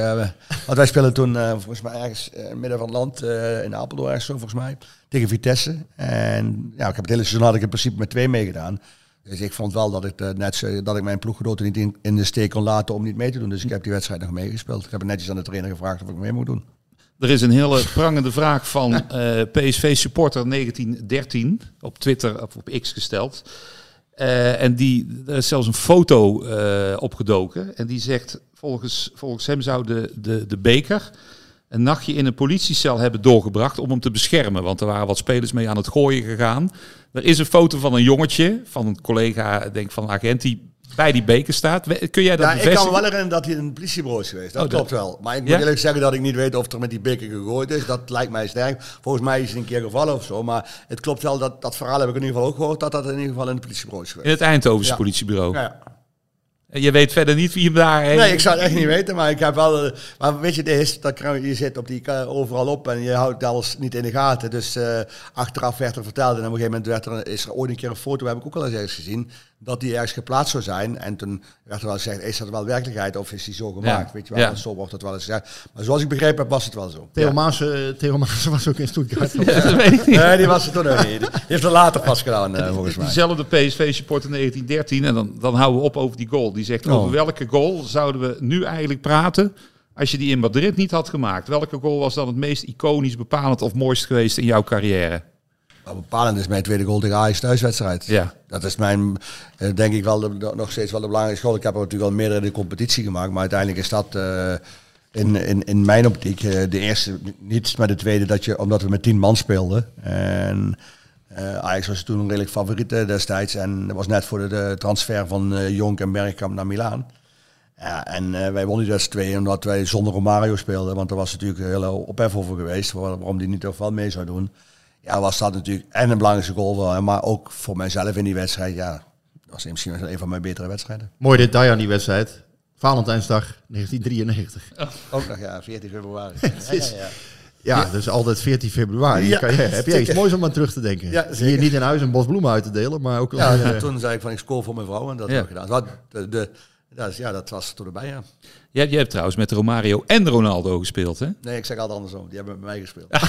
want wij spelen toen volgens mij ergens in het midden van het land, in Apeldoorn ergens zo volgens mij, tegen Vitesse. En ja, ik heb het hele seizoen had ik in principe met twee meegedaan. Dus ik vond wel dat ik, uh, net, dat ik mijn ploeggenoten niet in, in, de steek kon laten om niet mee te doen. Dus ik heb die wedstrijd nog meegespeeld. Ik heb netjes aan de trainer gevraagd of ik mee moet doen. Er is een hele prangende vraag van uh, eh, PSV supporter 1913 op Twitter of op X gesteld. Uh, en die, er is zelfs een foto opgedoken. En die zegt, volgens, volgens hem zou de, de, de beker een nachtje in een politiecel hebben doorgebracht om hem te beschermen. Want er waren wat spelers mee aan het gooien gegaan. Er is een foto van een jongetje, van een collega, denk van een agent, die bij die beker staat. Kun jij dat ja, Ik kan me wel herinneren dat hij in een politiebureau is geweest. Dat oh, klopt wel. Maar ik moet eerlijk zeggen dat ik niet weet of er met die beker gegooid is. Dat lijkt mij sterk. Volgens mij is hij een keer gevallen of zo. Maar het klopt wel, dat, dat verhaal heb ik in ieder geval ook gehoord, dat dat in ieder geval in het politiebureau is geweest. In het Eindhovense politiebureau? Ja. Je weet verder niet wie hem daar heeft. Nee, ik zou het echt niet weten, maar ik heb wel. Maar weet je, is dat je zit op die overal op en je houdt alles niet in de gaten. Dus uh, achteraf werd er verteld en op een gegeven moment werd er, is er ooit een keer een foto, heb ik ook al eens gezien, dat die ergens geplaatst zou zijn. En toen werd er wel gezegd, is dat wel werkelijkheid of is die zo gemaakt? Weet je wel, ja. zo wordt het wel eens gezegd. Maar zoals ik begrepen heb, was het wel zo. Theo, ja. Maas, uh, Theo Maas was ook in Stuttgart. dat. Nee, die was er toen nog niet. Die heeft er later pas gedaan, uh, volgens mij. Diezelfde PSV-supporter 1913, en dan, dan houden we op over die goal. Die zegt, oh. over welke goal zouden we nu eigenlijk praten... Als je die in Madrid niet had gemaakt, welke goal was dan het meest iconisch, bepalend of mooist geweest in jouw carrière? Nou, bepalend is mijn tweede goal tegen Ajax thuiswedstrijd. Ja. Dat is mijn, eh, denk ik wel, de, nog steeds wel de belangrijkste goal. Ik heb er natuurlijk al meerdere in de competitie gemaakt, maar uiteindelijk is dat uh, in, in, in mijn optiek uh, de eerste, niet maar de tweede, dat je, omdat we met tien man speelden. En uh, Ajax was toen een redelijk favoriet destijds en dat was net voor de, de transfer van Jonk en Bergkamp naar Milaan. Ja, en wij wonnen dus twee omdat wij zonder Romario speelden, want er was natuurlijk een hele ophef over geweest waarom die niet wel mee zou doen ja, was dat natuurlijk en een belangrijke goal, maar ook voor mijzelf in die wedstrijd. Ja, dat was misschien wel een van mijn betere wedstrijden. Mooi detail aan die wedstrijd. Valentijnsdag 1993. Ook nog, ja, 14 februari. ja, ja, ja. dus altijd 14 februari. Ja, je, heb je iets moois om aan terug te denken? Ja, Hier niet in huis een bos bloemen uit te delen, maar ook... Ja, ja, toen zei ik van ik scoor voor mijn vrouw en dat heb ik gedaan. Wat de, de, dat, ja, dat was toen erbij, ja. Je, je hebt trouwens met Romario en Ronaldo gespeeld, hè? Nee, ik zeg altijd andersom. Die hebben met mij gespeeld.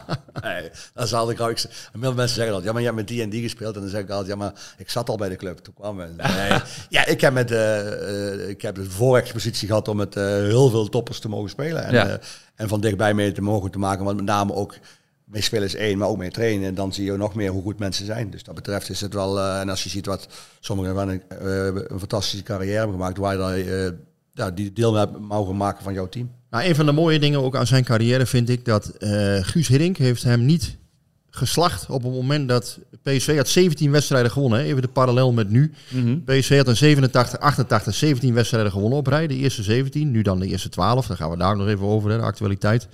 nee, dat zal ik ook. Veel mensen zeggen dat. Ja, maar je hebt met die en die gespeeld. En dan zeg ik altijd, ja, maar ik zat al bij de club. Toen kwam Nee. ja, ik heb, met, uh, ik heb de voorexpositie gehad om met uh, heel veel toppers te mogen spelen. En, ja. en van dichtbij mee te mogen te maken. Want met name ook mee spelen is één, maar ook mee trainen. En dan zie je nog meer hoe goed mensen zijn. Dus dat betreft is het wel. Uh, en als je ziet wat sommigen van een, uh, een fantastische carrière hebben gemaakt, waar je uh, die deel mogen maken van jouw team. Nou, een van de mooie dingen ook aan zijn carrière vind ik dat Guus Hiddink heeft hem niet geslacht op het moment dat PSV had 17 wedstrijden gewonnen. Hè? Even de parallel met nu. Mm -hmm. PSV had een 87, 88, 17 wedstrijden gewonnen op rij. De eerste 17, nu dan de eerste 12. Dan gaan we daar nog even over, hè, de actualiteit.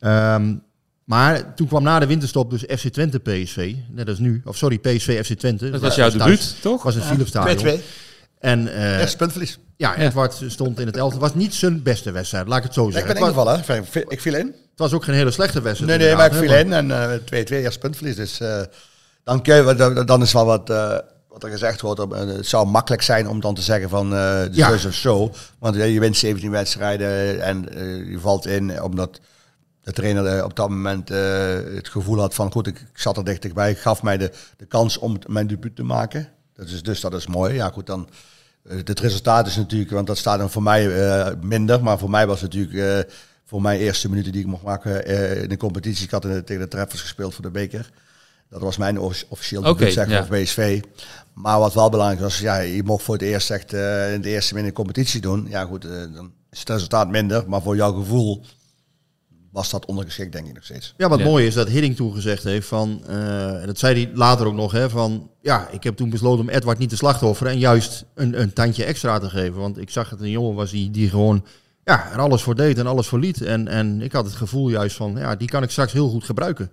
Um, maar toen kwam na de winterstop dus FC Twente PSV. Net als nu. Of sorry, PSV FC Twente. Dat was jouw debuut, toch? was een Philips Stadion. 2-2. En uh, puntverlies. Ja, Edward stond in het elfde. Het was niet zijn beste wedstrijd, laat ik het zo zeggen. ik ben ingevallen, ik viel in. Het was ook geen hele slechte wedstrijd. Nee, nee, maar ik viel in en 2-2 uh, eerste puntverlies. Dus uh, dan, je, dan is wel wat, uh, wat er gezegd wordt. het zou makkelijk zijn om dan te zeggen van uh, ja. of zo. Want je wint 17 wedstrijden en je valt in omdat de trainer eh, op dat moment uh, het gevoel had van goed, ik, zat er dichterbij, gaf mij de, de kans om mijn debuut te maken. Dat is, dus dat is mooi. Ja goed, dan uh, het resultaat is natuurlijk, want dat staat dan voor mij uh, minder, maar voor mij was het natuurlijk voor mijn eerste minuten die ik mocht maken in de competitie. Ik had in, tegen de Treffers gespeeld voor de beker. Dat was mijn officieel debuut okay, zeg, ja. voor PSV. Maar wat wel belangrijk was, ja, je mocht voor het eerst echt in de eerste minute competitie doen. Ja goed, dan is het resultaat minder, maar voor jouw gevoel was dat ondergeschikt, denk ik nog steeds. Ja, wat ja. mooi is dat Hidding toen gezegd heeft van, uh, en dat zei hij later ook nog, hè, van ja, ik heb toen besloten om Edward niet te slachtoffer en juist een, een tandje extra te geven. Want ik zag dat een jongen was die, die gewoon ja, er alles voor deed en alles voor liet. En, en ik had het gevoel juist van, ja, die kan ik straks heel goed gebruiken.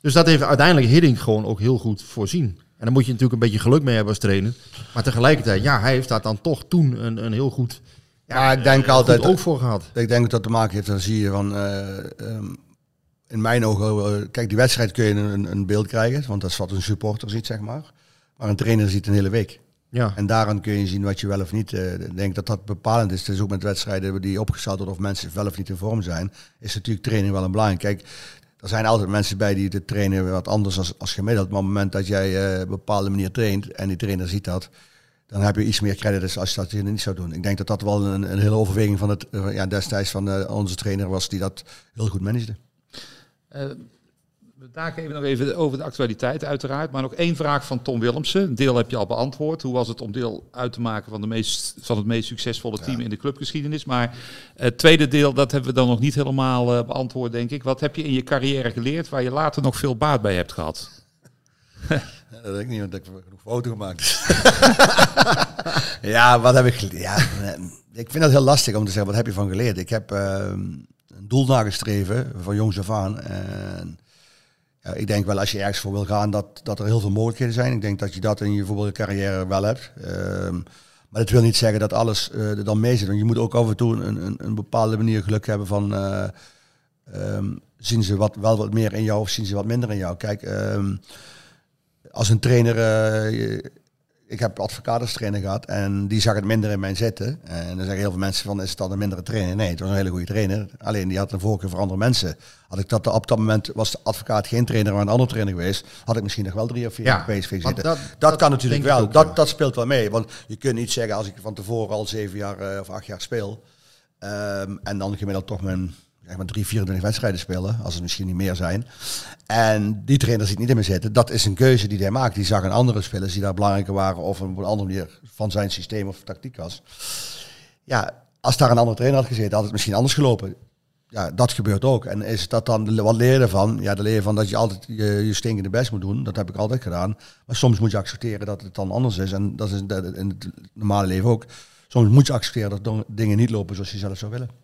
Dus dat heeft uiteindelijk Hidding gewoon ook heel goed voorzien. En dan moet je natuurlijk een beetje geluk mee hebben als trainer. Maar tegelijkertijd, ja, hij heeft daar dan toch toen een, een heel goed Ja, ik denk altijd ook voor gehad. Ik denk dat dat te maken heeft, dan zie je van, um, in mijn ogen, kijk, die wedstrijd kun je een, een beeld krijgen, want dat is wat een supporter ziet, zeg maar. Maar een trainer ziet een hele week. Ja. En daaraan kun je zien wat je wel of niet. Uh, ik denk dat dat bepalend is. Het is ook met wedstrijden die opgesteld worden of mensen wel of niet in vorm zijn. Is natuurlijk training wel een belangrijk. Kijk, er zijn altijd mensen bij die de trainen wat anders als, als gemiddeld. Maar op het moment dat jij uh, op een bepaalde manier traint en die trainer ziet dat, dan heb je iets meer credit als je dat niet zou doen. Ik denk dat dat wel een, een hele overweging van het uh, ja, destijds van onze trainer was die dat heel goed managede we daken even nog even over de actualiteit uiteraard. Maar nog één vraag van Tom Willemsen. Een deel heb je al beantwoord. Hoe was het om deel uit te maken van, de meest, van het meest succesvolle team in de clubgeschiedenis? Maar het tweede deel, dat hebben we dan nog niet helemaal uh, beantwoord, denk ik. Wat heb je in je carrière geleerd waar je later nog veel baat bij hebt gehad? dat weet ik niet, want ik heb genoeg foto gemaakt. ja, wat heb ik? Ja, ik vind dat heel lastig om te zeggen, wat heb je van geleerd? Ik heb... Uh, een doel nagestreven van jongs af aan. En ik denk wel als je ergens voor wil gaan dat, dat er heel veel mogelijkheden zijn. Ik denk dat je dat in je voetbalcarrière wel hebt. Um, maar dat wil niet zeggen dat alles uh, er dan mee zit. Want je moet ook af en toe een, een, een bepaalde manier geluk hebben van... Uh, um, zien ze wat, wel wat meer in jou of zien ze wat minder in jou? Kijk, als een trainer... Uh, ik heb advocaat als trainer gehad en die zag het minder in mijn zitten. En dan zeggen heel veel mensen van, is dat een mindere trainer? Nee, het was een hele goede trainer. Alleen die had een voorkeur voor andere mensen. Had ik dat op dat moment, was de advocaat geen trainer, maar een andere trainer geweest, had ik misschien nog wel drie of vier ja, PSV zitten. Dat, dat, kan natuurlijk wel. dat, dat speelt wel mee. Want je kunt niet zeggen, als ik van tevoren al zeven jaar uh, of acht jaar speel, um, en dan gemiddeld toch mijn zeg maar drie, 24 wedstrijden spelen, als het misschien niet meer zijn. En die trainer ziet niet in me zitten. Dat is een keuze die hij maakt. Die zag een andere spelers die daar belangrijker waren of op een andere manier van zijn systeem of tactiek was. Ja, als daar een andere trainer had gezeten, had het misschien anders gelopen. Ja, dat gebeurt ook. En is dat dan, wat leer je ervan? Ja, de leer van dat je altijd je, je stinkende best moet doen. Dat heb ik altijd gedaan. Maar soms moet je accepteren dat het dan anders is. En dat is in het normale leven ook. Soms moet je accepteren dat dingen niet lopen zoals je zelf zou willen.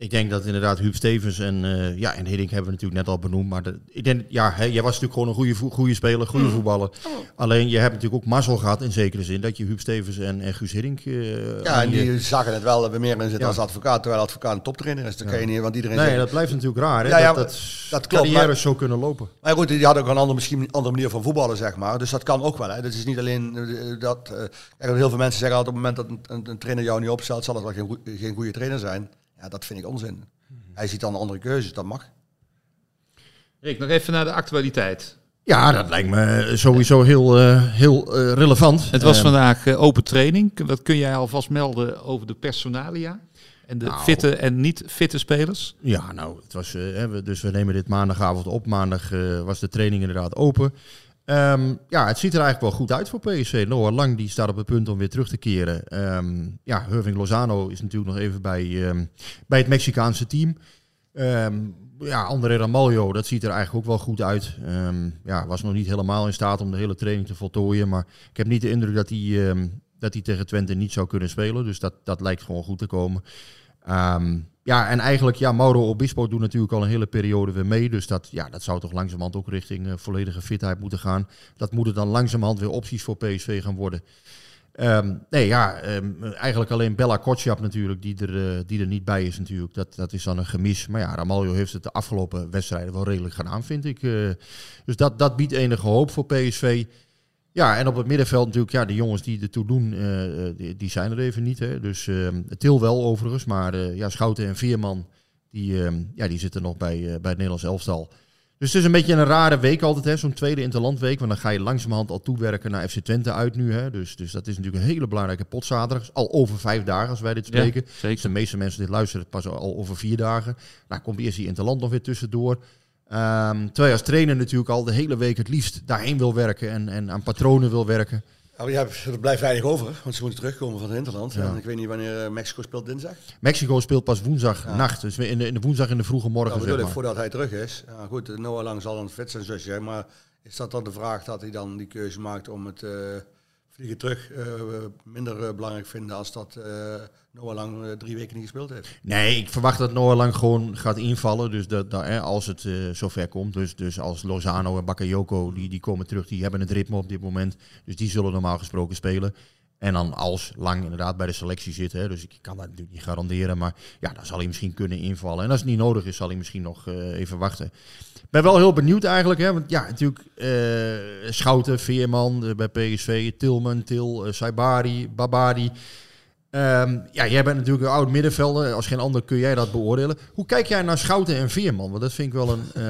Ik denk dat inderdaad Huub Stevens en, uh, ja, en Hiddink hebben we natuurlijk net al benoemd. Maar de, ik denk, ja, hè, jij was natuurlijk gewoon een goede, goede speler, goede mm. voetballer. Oh. Alleen je hebt natuurlijk ook mazzel gehad in zekere zin dat je Huub Stevens en, en Guus Hiddink... Uh, ja, en die zagen het wel we meer in zitten ja. als advocaat, terwijl advocaat een toptrainer is. Dat kan je niet, want iedereen... Nee, zegt, dat blijft natuurlijk raar, hè, ja, ja, dat, dat, dat klopt, carrières zo kunnen lopen. Maar goed, die hadden ook een andere, misschien een andere manier van voetballen, zeg maar. Dus dat kan ook wel, hè. Dat is niet alleen uh, dat... Uh, heel veel mensen zeggen altijd op het moment dat een, een, een, trainer jou niet opstelt, zal het wel geen, geen goede trainer zijn. Ja, dat vind ik onzin. Hij ziet dan andere keuzes, dat mag. Rick, nog even naar de actualiteit. Ja, dat lijkt me sowieso heel, uh, heel uh, relevant. Het was uh, vandaag open training. Wat kun jij alvast melden over de personalia? En de nou, fitte en niet fitte spelers? Ja, nou, het was, we, dus we nemen dit maandagavond op. Maandag was de training inderdaad open. Um, ja, het ziet er eigenlijk wel goed uit voor PSV. Noah Lang die staat op het punt om weer terug te keren. Um, ja, Irving Lozano is natuurlijk nog even bij, um, bij het Mexicaanse team. ja, André Ramaljo, dat ziet er eigenlijk ook wel goed uit. ja, was nog niet helemaal in staat om de hele training te voltooien. Maar ik heb niet de indruk dat hij, dat tegen Twente niet zou kunnen spelen. Dus dat, dat lijkt gewoon goed te komen. Um, ja, en eigenlijk, ja, Mauro Obispo doet natuurlijk al een hele periode weer mee. Dus dat, ja, dat zou toch langzamerhand ook richting uh, volledige fitheid moeten gaan. Dat moeten dan langzamerhand weer opties voor PSV gaan worden. Um, nee, ja, um, eigenlijk alleen Bella Kotschap natuurlijk, die er, uh, die er niet bij is natuurlijk. Dat, dat is dan een gemis. Maar ja, Ramaljo heeft het de afgelopen wedstrijden wel redelijk gedaan, vind ik. Uh, dus dat, dat biedt enige hoop voor PSV. Ja, en op het middenveld natuurlijk, ja, de jongens die ertoe doen, uh, die, die, zijn er even niet. Hè. Dus uh, Til wel overigens, maar uh, ja, Schouten en Veerman, die, ehm, ja, die zitten nog bij, bij het Nederlands elftal. Dus het is een beetje een rare week altijd, hè, zo'n tweede interlandweek. Want dan ga je langzamerhand al toewerken naar FC Twente uit nu. Hè. Dus, dus dat is natuurlijk een hele belangrijke potzaterdag. Al over vijf dagen als wij dit spreken. Ja, zeker. Dus de meeste mensen dit luisteren pas al over vier dagen. Nou komt eerst die interland nog weer tussendoor. Um, terwijl je als trainer natuurlijk al de hele week het liefst daarheen wil werken en, en aan patronen wil werken. Nou, ja, er blijft weinig over, want ze moeten terugkomen van het Interland. Ja. En ik weet niet wanneer uh, Mexico speelt dinsdag. Mexico speelt pas woensdag nacht, dus in de, in de woensdag in de vroege morgen. Nou, bedoel zeg maar. voordat hij terug is. Ja, goed, Noah Lang zal een fit zijn zusje, maar is dat dan de vraag dat hij dan die keuze maakt om het... Uh, vliegen terug uh, minder uh, belangrijk vinden als dat uh, Noah Lang drie weken niet gespeeld heeft. Nee, ik verwacht dat Noah Lang gewoon gaat invallen. Dus dat, dat als het zover komt. Dus, dus als Lozano en Bakayoko, die, die komen terug, die hebben het ritme op dit moment. Dus die zullen normaal gesproken spelen. En dan als lang inderdaad bij de selectie zit. Hè, dus ik kan dat natuurlijk niet garanderen. Maar ja, dan zal hij misschien kunnen invallen. En als het niet nodig is, zal hij misschien nog uh, even wachten. Ik ben wel heel benieuwd eigenlijk. Hè, want ja, natuurlijk uh, Schouten, Veerman uh, bij PSV, Tilman, Til, Saibari, Babadi. Um, ja, jij bent natuurlijk een oud middenvelder. Als geen ander kun jij dat beoordelen. Hoe kijk jij naar Schouten en Veerman? Want dat vind ik wel een...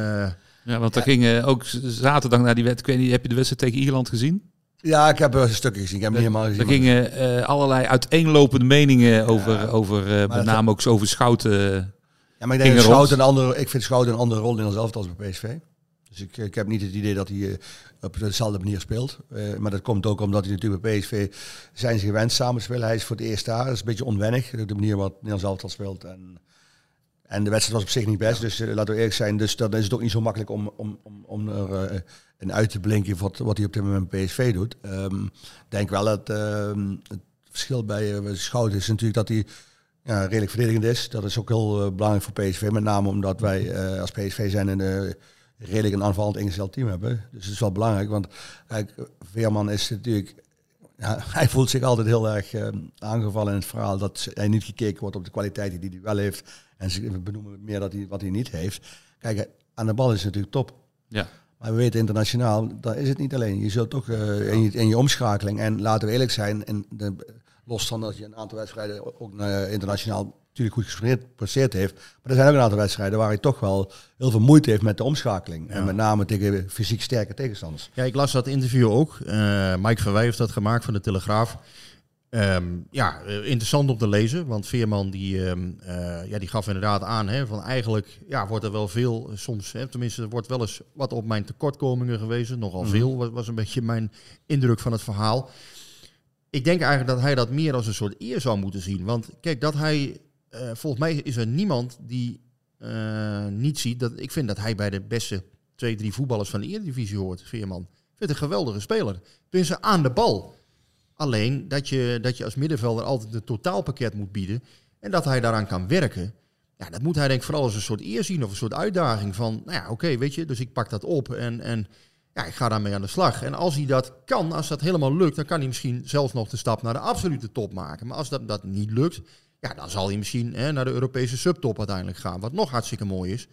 ja, want er ging ook zaterdag naar die wedstrijd. Heb je de wedstrijd tegen Ierland gezien? Ja, ik heb er een stukje gezien. Ik heb hem helemaal gezien. Er gingen uh, allerlei uiteenlopende meningen over, ja, over uh, met name ook over Schouten. Ja, maar ik denk dat een andere, ik vind Schouten een andere rol in als als bij PSV. Dus ik, ik heb niet het idee dat hij uh, op dezelfde manier speelt. maar dat komt ook omdat hij natuurlijk bij PSV zijn ze gewend samen spelen. Hij is voor het eerst daar. Dat is een beetje onwennig, de manier waarop Nederlands elftal speelt. En, en de wedstrijd was op zich niet best, dus laten we eerlijk zijn. Dus dan is het ook niet zo makkelijk om, om, om, om er en uit te blinken wat, wat hij op dit moment PSV doet. Ik um, denk wel dat um, het verschil bij Schouten is natuurlijk dat hij ja, redelijk verdedigend is. Dat is ook heel uh, belangrijk voor PSV. Met name omdat wij uh, als PSV zijn een redelijk een aanvallend ingesteld team hebben. Dus het is wel belangrijk. Want kijk, Veerman is natuurlijk... Ja, hij voelt zich altijd heel erg aangevallen in het verhaal dat hij niet gekeken wordt op de kwaliteiten die hij wel heeft. En ze benoemen meer dat hij, wat hij niet heeft. Kijk, aan de bal is het natuurlijk top. Ja. Maar we weten internationaal, dat is het niet alleen. Je zult toch uh, in, je, in, je, omschakeling, en laten we eerlijk zijn, en de, los van dat je een aantal wedstrijden ook uh, internationaal natuurlijk goed gepresteerd heeft. Maar er zijn ook een aantal wedstrijden waar hij toch wel heel veel moeite heeft met de omschakeling. Ja. En met name tegen fysiek sterke tegenstanders. Ja, ik las dat interview ook. Uh, Mike Verwij heeft dat gemaakt van de Telegraaf. Um, ja, interessant om te lezen, want Veerman die, um, uh, ja, die gaf inderdaad aan hè, van eigenlijk ja, wordt er wel veel, soms, hè, tenminste er wordt wel eens wat op mijn tekortkomingen gewezen, nogal mm. veel, was, was een beetje mijn indruk van het verhaal. Ik denk eigenlijk dat hij dat meer als een soort eer zou moeten zien, want kijk, dat hij, uh, volgens mij is er niemand die uh, niet ziet, dat ik vind dat hij bij de beste twee, drie voetballers van de Eredivisie hoort, Veerman. Ik vind een geweldige speler. Tenminste aan de bal. Alleen dat je, dat je als middenvelder altijd een totaalpakket moet bieden. En dat hij daaraan kan werken. Ja, dat moet hij denk ik vooral als een soort eer zien of een soort uitdaging van, nou ja, oké, weet je, dus ik pak dat op en, en ja, ik ga daarmee aan de slag. En als hij dat kan, als dat helemaal lukt, dan kan hij misschien zelfs nog de stap naar de absolute top maken. Maar als dat, dat niet lukt, ja, dan zal hij misschien hè, naar de Europese subtop uiteindelijk gaan, wat nog hartstikke mooi is.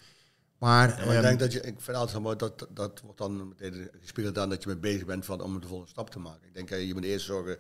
Maar, ja, maar ik denk um, dat je, ik vind altijd mooi, dat, dat wordt dan meteen gespiegeld aan dat je mee bezig bent van, om de volgende stap te maken. Ik denk, je moet eerst zorgen,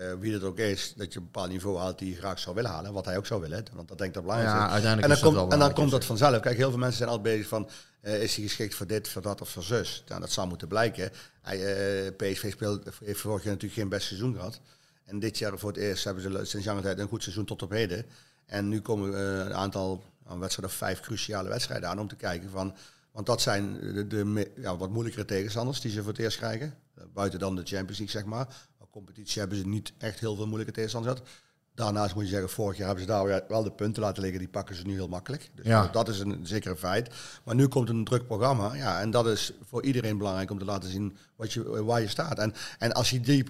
uh, wie het ook is, dat je een bepaald niveau haalt die je graag zou willen halen. Wat hij ook zou willen. Want dat denk ik dat belangrijk ja, is. Uiteindelijk en dan, is komt, en dan komt dat vanzelf. Kijk, heel veel mensen zijn altijd bezig van, uh, is hij geschikt voor dit, voor dat of voor zus? Nou, dat zou moeten blijken. Hij, uh, PSV speelt, heeft vorig jaar natuurlijk geen best seizoen gehad. En dit jaar voor het eerst hebben ze sinds lange tijd een goed seizoen tot op heden. En nu komen een aantal een wedstrijd of vijf cruciale wedstrijden aan om te kijken van want dat zijn de, de ja, wat moeilijkere tegenstanders die ze voor het eerst krijgen. Buiten dan de Champions League, zeg maar. Competitie hebben ze niet echt heel veel moeilijke tegenstanders gehad. Daarnaast moet je zeggen, vorig jaar hebben ze daar wel de punten laten liggen. Die pakken ze nu heel makkelijk. Dus ja. dat is een zekere feit. Maar nu komt een druk programma. Ja, en dat is voor iedereen belangrijk om te laten zien wat je, waar je staat. En, en als je die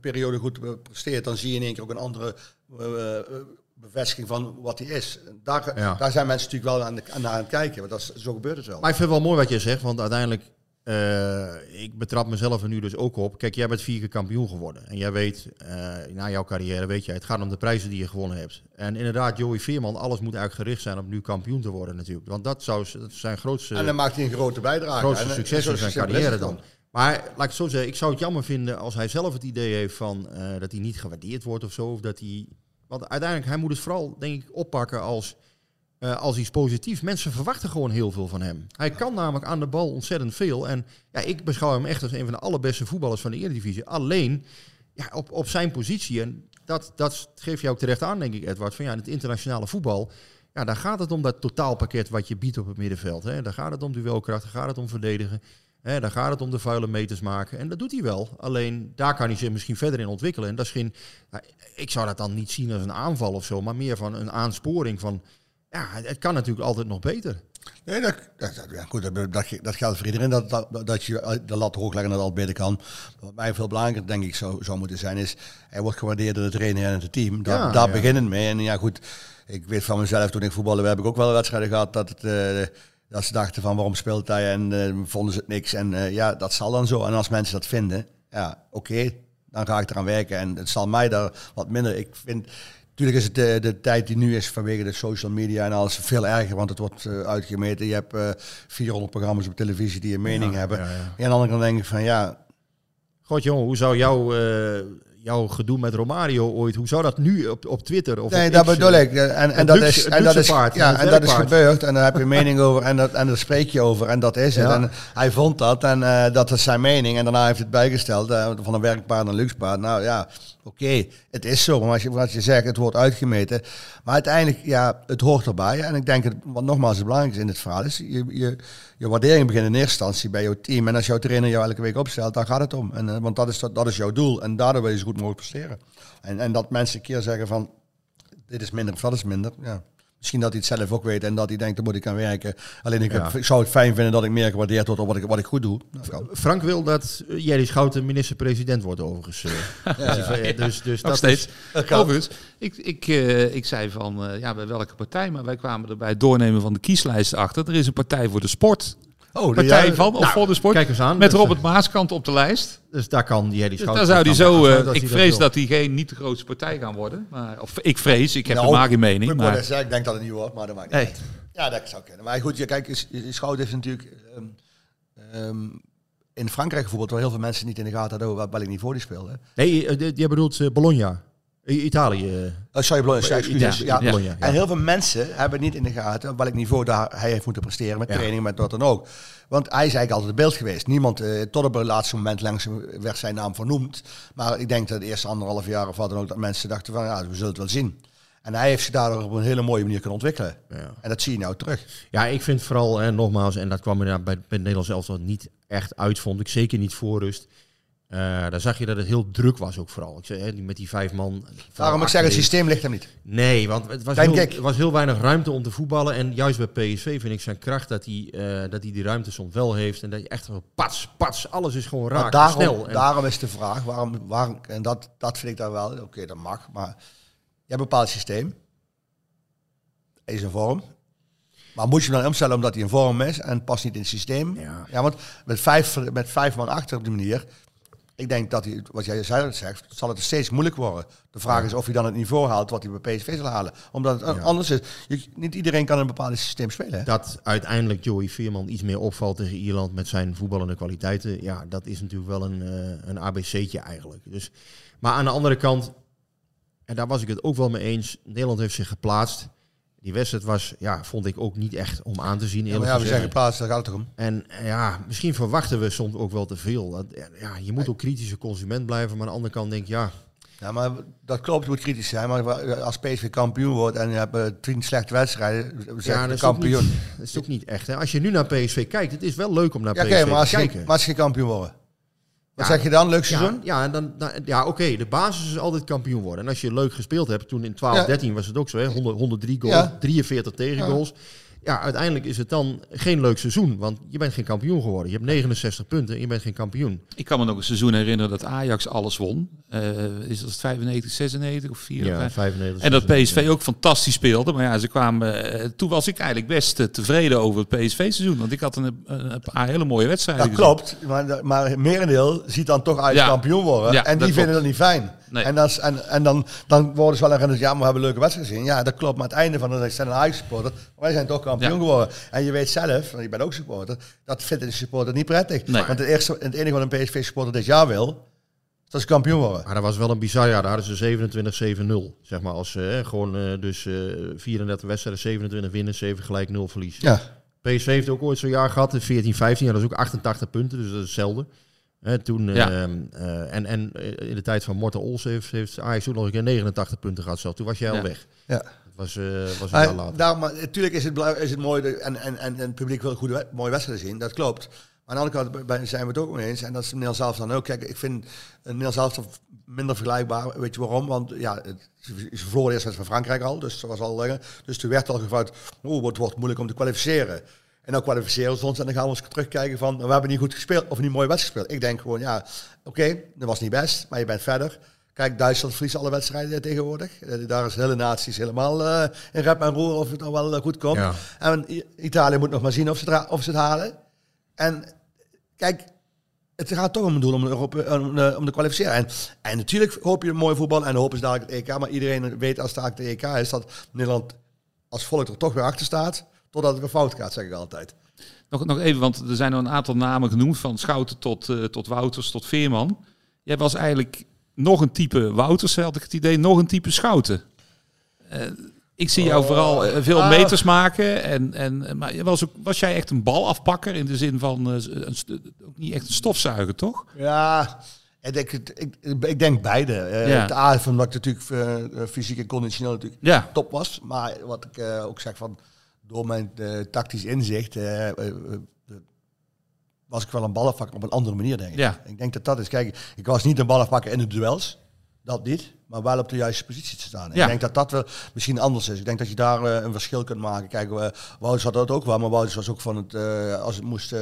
periode goed presteert, dan zie je in één keer ook een andere uh, bevestiging van wat hij is. Daar, Ja. daar zijn mensen natuurlijk wel aan, de, aan, aan het kijken, want dat is, zo gebeurt het wel. Maar ik vind het wel mooi wat je zegt, want uiteindelijk, eh, ik betrap mezelf er nu dus ook op. Kijk, jij bent vier keer kampioen geworden. En jij weet, eh, na jouw carrière weet jij, het gaat om de prijzen die je gewonnen hebt. En inderdaad, Joey Veerman, alles moet eigenlijk gericht zijn om nu kampioen te worden natuurlijk. Want dat zou dat zijn grootste, en dan maakt hij een grote bijdrage. grootste En, succes in zijn carrière dan. Maar laat ik het zo zeggen, ik zou het jammer vinden als hij zelf het idee heeft van eh, dat hij niet gewaardeerd wordt of zo. Of dat hij. Want uiteindelijk, hij moet het vooral, denk ik, oppakken als, eh, als iets positiefs. Mensen verwachten gewoon heel veel van hem. Hij kan namelijk aan de bal ontzettend veel. En ja, ik beschouw hem echt als een van de allerbeste voetballers van de Eredivisie. Alleen ja, op, op zijn positie. En dat, dat geef je ook terecht aan, denk ik, Edward. Van ja, in het internationale voetbal. Ja, daar gaat het om dat totaalpakket wat je biedt op het middenveld. Hè. Daar gaat het om duelkracht, daar gaat het om verdedigen. Hè, daar gaat het om de vuile meters maken. En dat doet hij wel. Alleen daar kan hij zich misschien verder in ontwikkelen. En dat is geen, nou, ik zou dat dan niet zien als een aanval of zo, maar meer van een aansporing van. Ja, het kan natuurlijk altijd nog beter. Nee, dat, dat, ja, goed, dat, dat, dat geldt voor iedereen, dat, dat, dat je de lat hoog leggen en dat het al beter kan. Wat mij veel belangrijker, denk ik, zou, zou moeten zijn, is hij wordt gewaardeerd door de trainer en het team. Daar, Ja, daar ja. beginnen mee. En ja, goed, ik weet van mezelf, toen ik voetbalde, heb ik ook wel wedstrijden gehad dat het... eh, dat ze dachten van waarom speelt hij en eh, vonden ze het niks. En eh, ja, dat zal dan zo. En als mensen dat vinden, ja, oké, dan ga ik eraan werken. En het zal mij daar wat minder. Ik vind, natuurlijk is het de, de tijd die nu is vanwege de social media en alles veel erger, want het wordt uh, uitgemeten. Je hebt uh, 400 programma's op televisie die een mening Ja, hebben. ja, ja. En kant denk ik van ja, God jongen, hoe zou jouw, eh, jouw gedoe met Romario ooit, hoe zou dat nu op, op Twitter of Nee, op dat X, bedoel eh, ik. En, en dat is, en dat is, paard, ja, en dat is gebeurd. En daar heb je mening over en, dat, en daar spreek je over. En dat is het. En hij vond dat en eh, dat is zijn mening. En daarna heeft het bijgesteld eh, van een werkpaard naar een luxepaard. Nou ja, oké, het is zo. Maar als je, wat je zegt, het wordt uitgemeten. Maar uiteindelijk, ja, het hoort erbij. En ik denk, het, wat nogmaals het belangrijkste in dit verhaal is, je, je, je waardering begint in eerste instantie bij jouw team. En als jouw trainer jou elke week opstelt, dan gaat het om. En, eh, want dat is, dat, dat is jouw doel. En daardoor wil je zo goed mogelijk presteren. En, en dat mensen een keer zeggen van, dit is minder of dat is minder. Ja. Misschien dat hij het zelf ook weet en dat hij denkt, daar moet ik aan werken. Alleen ik, Ja. zou het fijn vinden dat ik meer gewaardeerd word op wat ik, wat ik goed doe. Frank wil dat Jerry Schouten minister-president wordt overigens. eh. Dus, dus, dus dat steeds. is... Overigens, ik, ik, eh, ik zei van, eh, ja, bij welke partij? Maar wij kwamen er bij het doornemen van de kieslijst achter. Er is een partij voor de sport. Oh, Partij van, of nou, voor de sport. kijk eens aan. Met Dus, Robert Maaskant op de lijst. Dus daar kan Jerry Dus Schouten... daar zou die zo... eh, ik vrees dat die geen, niet de grootste partij gaan worden. Maar, of ik vrees, ik heb Nou, er maar geen mening. Ik, Maar, ik denk dat het niet wordt, maar dat maakt niet Nee. uit. Ja, dat zou kunnen. Maar goed, je, kijk, is- is- Schout heeft natuurlijk... ehm, ehm, in Frankrijk bijvoorbeeld, waar heel veel mensen niet in de gaten hadden wat welk niveau die speelde. Nee, eh, die- jij bedoelt eh, Bologna. Italië. Oh, sorry, Bologna, Ja, excuses. ja, Ja, Bologna, ja. En heel veel mensen hebben niet in de gaten op welk niveau daar hij heeft moeten presteren met training, met wat dan ook. Want hij is eigenlijk altijd het beeld geweest. Niemand, eh, tot op het laatste moment langs werd zijn naam vernoemd. Maar ik denk dat de eerste anderhalf jaar of wat dan ook, dat mensen dachten van ja, we zullen het wel zien. En hij heeft zich daardoor op een hele mooie manier kunnen ontwikkelen. Ja. En dat zie je nou terug. Ja, ik vind vooral, hè, nogmaals, en dat kwam inderdaad bij, bij het Nederlands elftal niet echt uit, vond ik. Zeker niet voor rust. Eh, daar zag je dat het heel druk was ook vooral. Ik zei, hè, met die vijf man. Daarom ik zeg, het systeem ligt hem niet. Nee, want het was, heel, er was heel weinig ruimte om te voetballen. En juist bij PSV vind ik zijn kracht dat hij, eh, dat hij die ruimte soms wel heeft. En dat je echt zo pats, pats, alles is gewoon raak daarom, snel. En- daarom is de vraag, waarom, waarom en dat, dat vind ik dan wel, oké, dat mag, maar je hebt een bepaald systeem. Hij is een vorm. Maar moet je hem dan omstellen omdat hij een vorm is en past niet in het systeem? Ja. want met vijf, met vijf man achter op die manier, ik denk dat hij, wat jij zelf zegt, zal het steeds moeilijk worden. De vraag is of hij dan het niveau haalt wat hij bij PSV zal halen. Omdat het Ja. anders is, je, niet iedereen kan een bepaald systeem spelen. Hè? dat uiteindelijk Joey Veerman iets meer opvalt tegen Ierland met zijn voetballende kwaliteiten. Ja, dat is natuurlijk wel een, eh, een ABC'tje eigenlijk. Dus, maar aan de andere kant, en daar was ik het ook wel mee eens, Nederland heeft zich geplaatst. Die wedstrijd was, ja, vond ik ook niet echt om aan te zien. Ja, maar ja, we gezegd. zijn geplaatst, daar gaat het om. En ja, misschien verwachten we soms ook wel te veel. Ja, je moet ook kritische consument blijven, maar aan de andere kant denk ik, ja, Ja, maar dat klopt, moet kritisch zijn. Maar als PSV kampioen wordt en je hebt eh, tien slechte wedstrijden, ja dat, is kampioen. niet, dat is ook niet echt. Hè. Als je nu naar PSV kijkt, het is wel leuk om naar Ja, PSV oké, maar, als te je, kijken. maar als je geen kampioen wordt. Wat Ja. zeg je dan? Leuk seizoen? Ja, ja, en dan, dan- ja oké, de basis is altijd kampioen worden. En als je leuk gespeeld hebt, toen in 12, Ja. 13 was het ook zo, hè? 100, 103 goals, Ja. 43 tegengoals. Ja. uiteindelijk is het dan geen leuk seizoen, want je bent geen kampioen geworden. Je hebt 69 punten en je bent geen kampioen. Ik kan me nog een seizoen herinneren dat Ajax alles won. Eh, is dat 95, 96 of 94? 95. En dat PSV ook fantastisch speelde. Maar ja, ze kwamen, eh, toen was ik eigenlijk best eh, tevreden over het PSV-seizoen. Want ik had een, een, een paar hele mooie wedstrijden Dat gezien. klopt, maar, maar merendeel ziet dan toch uit Ja. kampioen worden. Ja, en die dat vinden klopt. dat niet fijn. Nee. En, dat is- en, en dan, dan worden ze wel een ja, maar we hebben een leuke wedstrijd gezien. Ja, dat klopt. Maar aan het einde van de dag zijn een Ajax supporter. Wij zijn toch kampioen Ja. geworden. En je weet zelf, want je bent ook supporter, dat vindt de supporter niet prettig. Nee. Want het, eerste, het enige wat een PSV supporter dit jaar wil, dat is kampioen worden. Maar dat was wel een bizar jaar. Daar hadden ze 27-7-0. Zeg maar als ze gewoon eh, dus eh 34 wedstrijden, 27 winnen, 7 gelijk, 0 verlies. Ja. PSV heeft ook ooit zo'n jaar gehad, de 14-15. Ja, dat is ook 88 punten, dus dat is hetzelfde. Hè, toen, Ja. ehm, eh, en, en eh, in de tijd van Morten Olsen heeft, heeft Ajax ook nog een keer 89 punten gehad. Zelf. Toen was jij al Ja. weg. Ja. Dat was, eh was een Maar, jaar later. daarom, maar natuurlijk is het, is het mooi de- en, en, en, en het publiek wil goede, mooie wedstrijden zien, dat klopt. Maar aan de andere kant bij- zijn we het ook mee eens. En dat is Nederland zelf dan ook. Kijk, ik vind Nederland zelf minder vergelijkbaar. Weet je waarom? Want ja, het, ze verloren de eerste wedstrijd van Frankrijk al. Dus dat was al langer. Dus toen werd al gevraagd, oh, het wordt moeilijk om te kwalificeren. En dan kwalificeren ze ons en dan gaan we eens terugkijken van, we hebben niet goed gespeeld of niet mooi wedstrijd gespeeld. Ik denk gewoon, ja, oké, dat was niet best, maar je bent verder. Kijk, Duitsland verliest alle wedstrijden tegenwoordig. Eh, Daar is de hele naties helemaal eh, in rep en roer of het nou wel eh, goed komt. Ja. En Italië moet nog maar zien of ze, of ze het halen. En kijk, het gaat toch om het doel om, Europa, om, de, om de kwalificeren. En, en natuurlijk hoop je mooi voetbal en hoop is dadelijk het EK. Maar iedereen weet als het de EK is dat Nederland als volk er toch weer achter staat. Totdat het weer fout gaat, zeg ik altijd. Nog, nog even, want er zijn nog een aantal namen genoemd. Van Schouten tot, uh, tot Wouters tot Veerman. Jij was eigenlijk nog een type Wouters, had ik het idee. Nog een type Schouten. Uh, ik zie jou vooral uh, veel ah. meters maken. En, en, maar was, ook, was jij echt een balafpakker in de zin van een, ook niet echt een stofzuiger, toch? Ja, ik denk, ik, ik denk beide. Uh, ja. Het A van dat ik natuurlijk fysiek en conditioneel natuurlijk ja. top was. Maar wat ik ook zeg van door mijn tactisch inzicht was ik wel een balafpakker op een andere manier, denk ik. Ja. Ik denk dat dat is. Kijk, ik was niet een balafpakker in de duels. Dat niet maar wel op de juiste positie te staan. Ja. Ik denk dat dat wel misschien anders is. Ik denk dat je daar uh, een verschil kunt maken. Kijk, uh, Wouters had dat ook wel, maar Wouters was ook van het, uh, als het moest,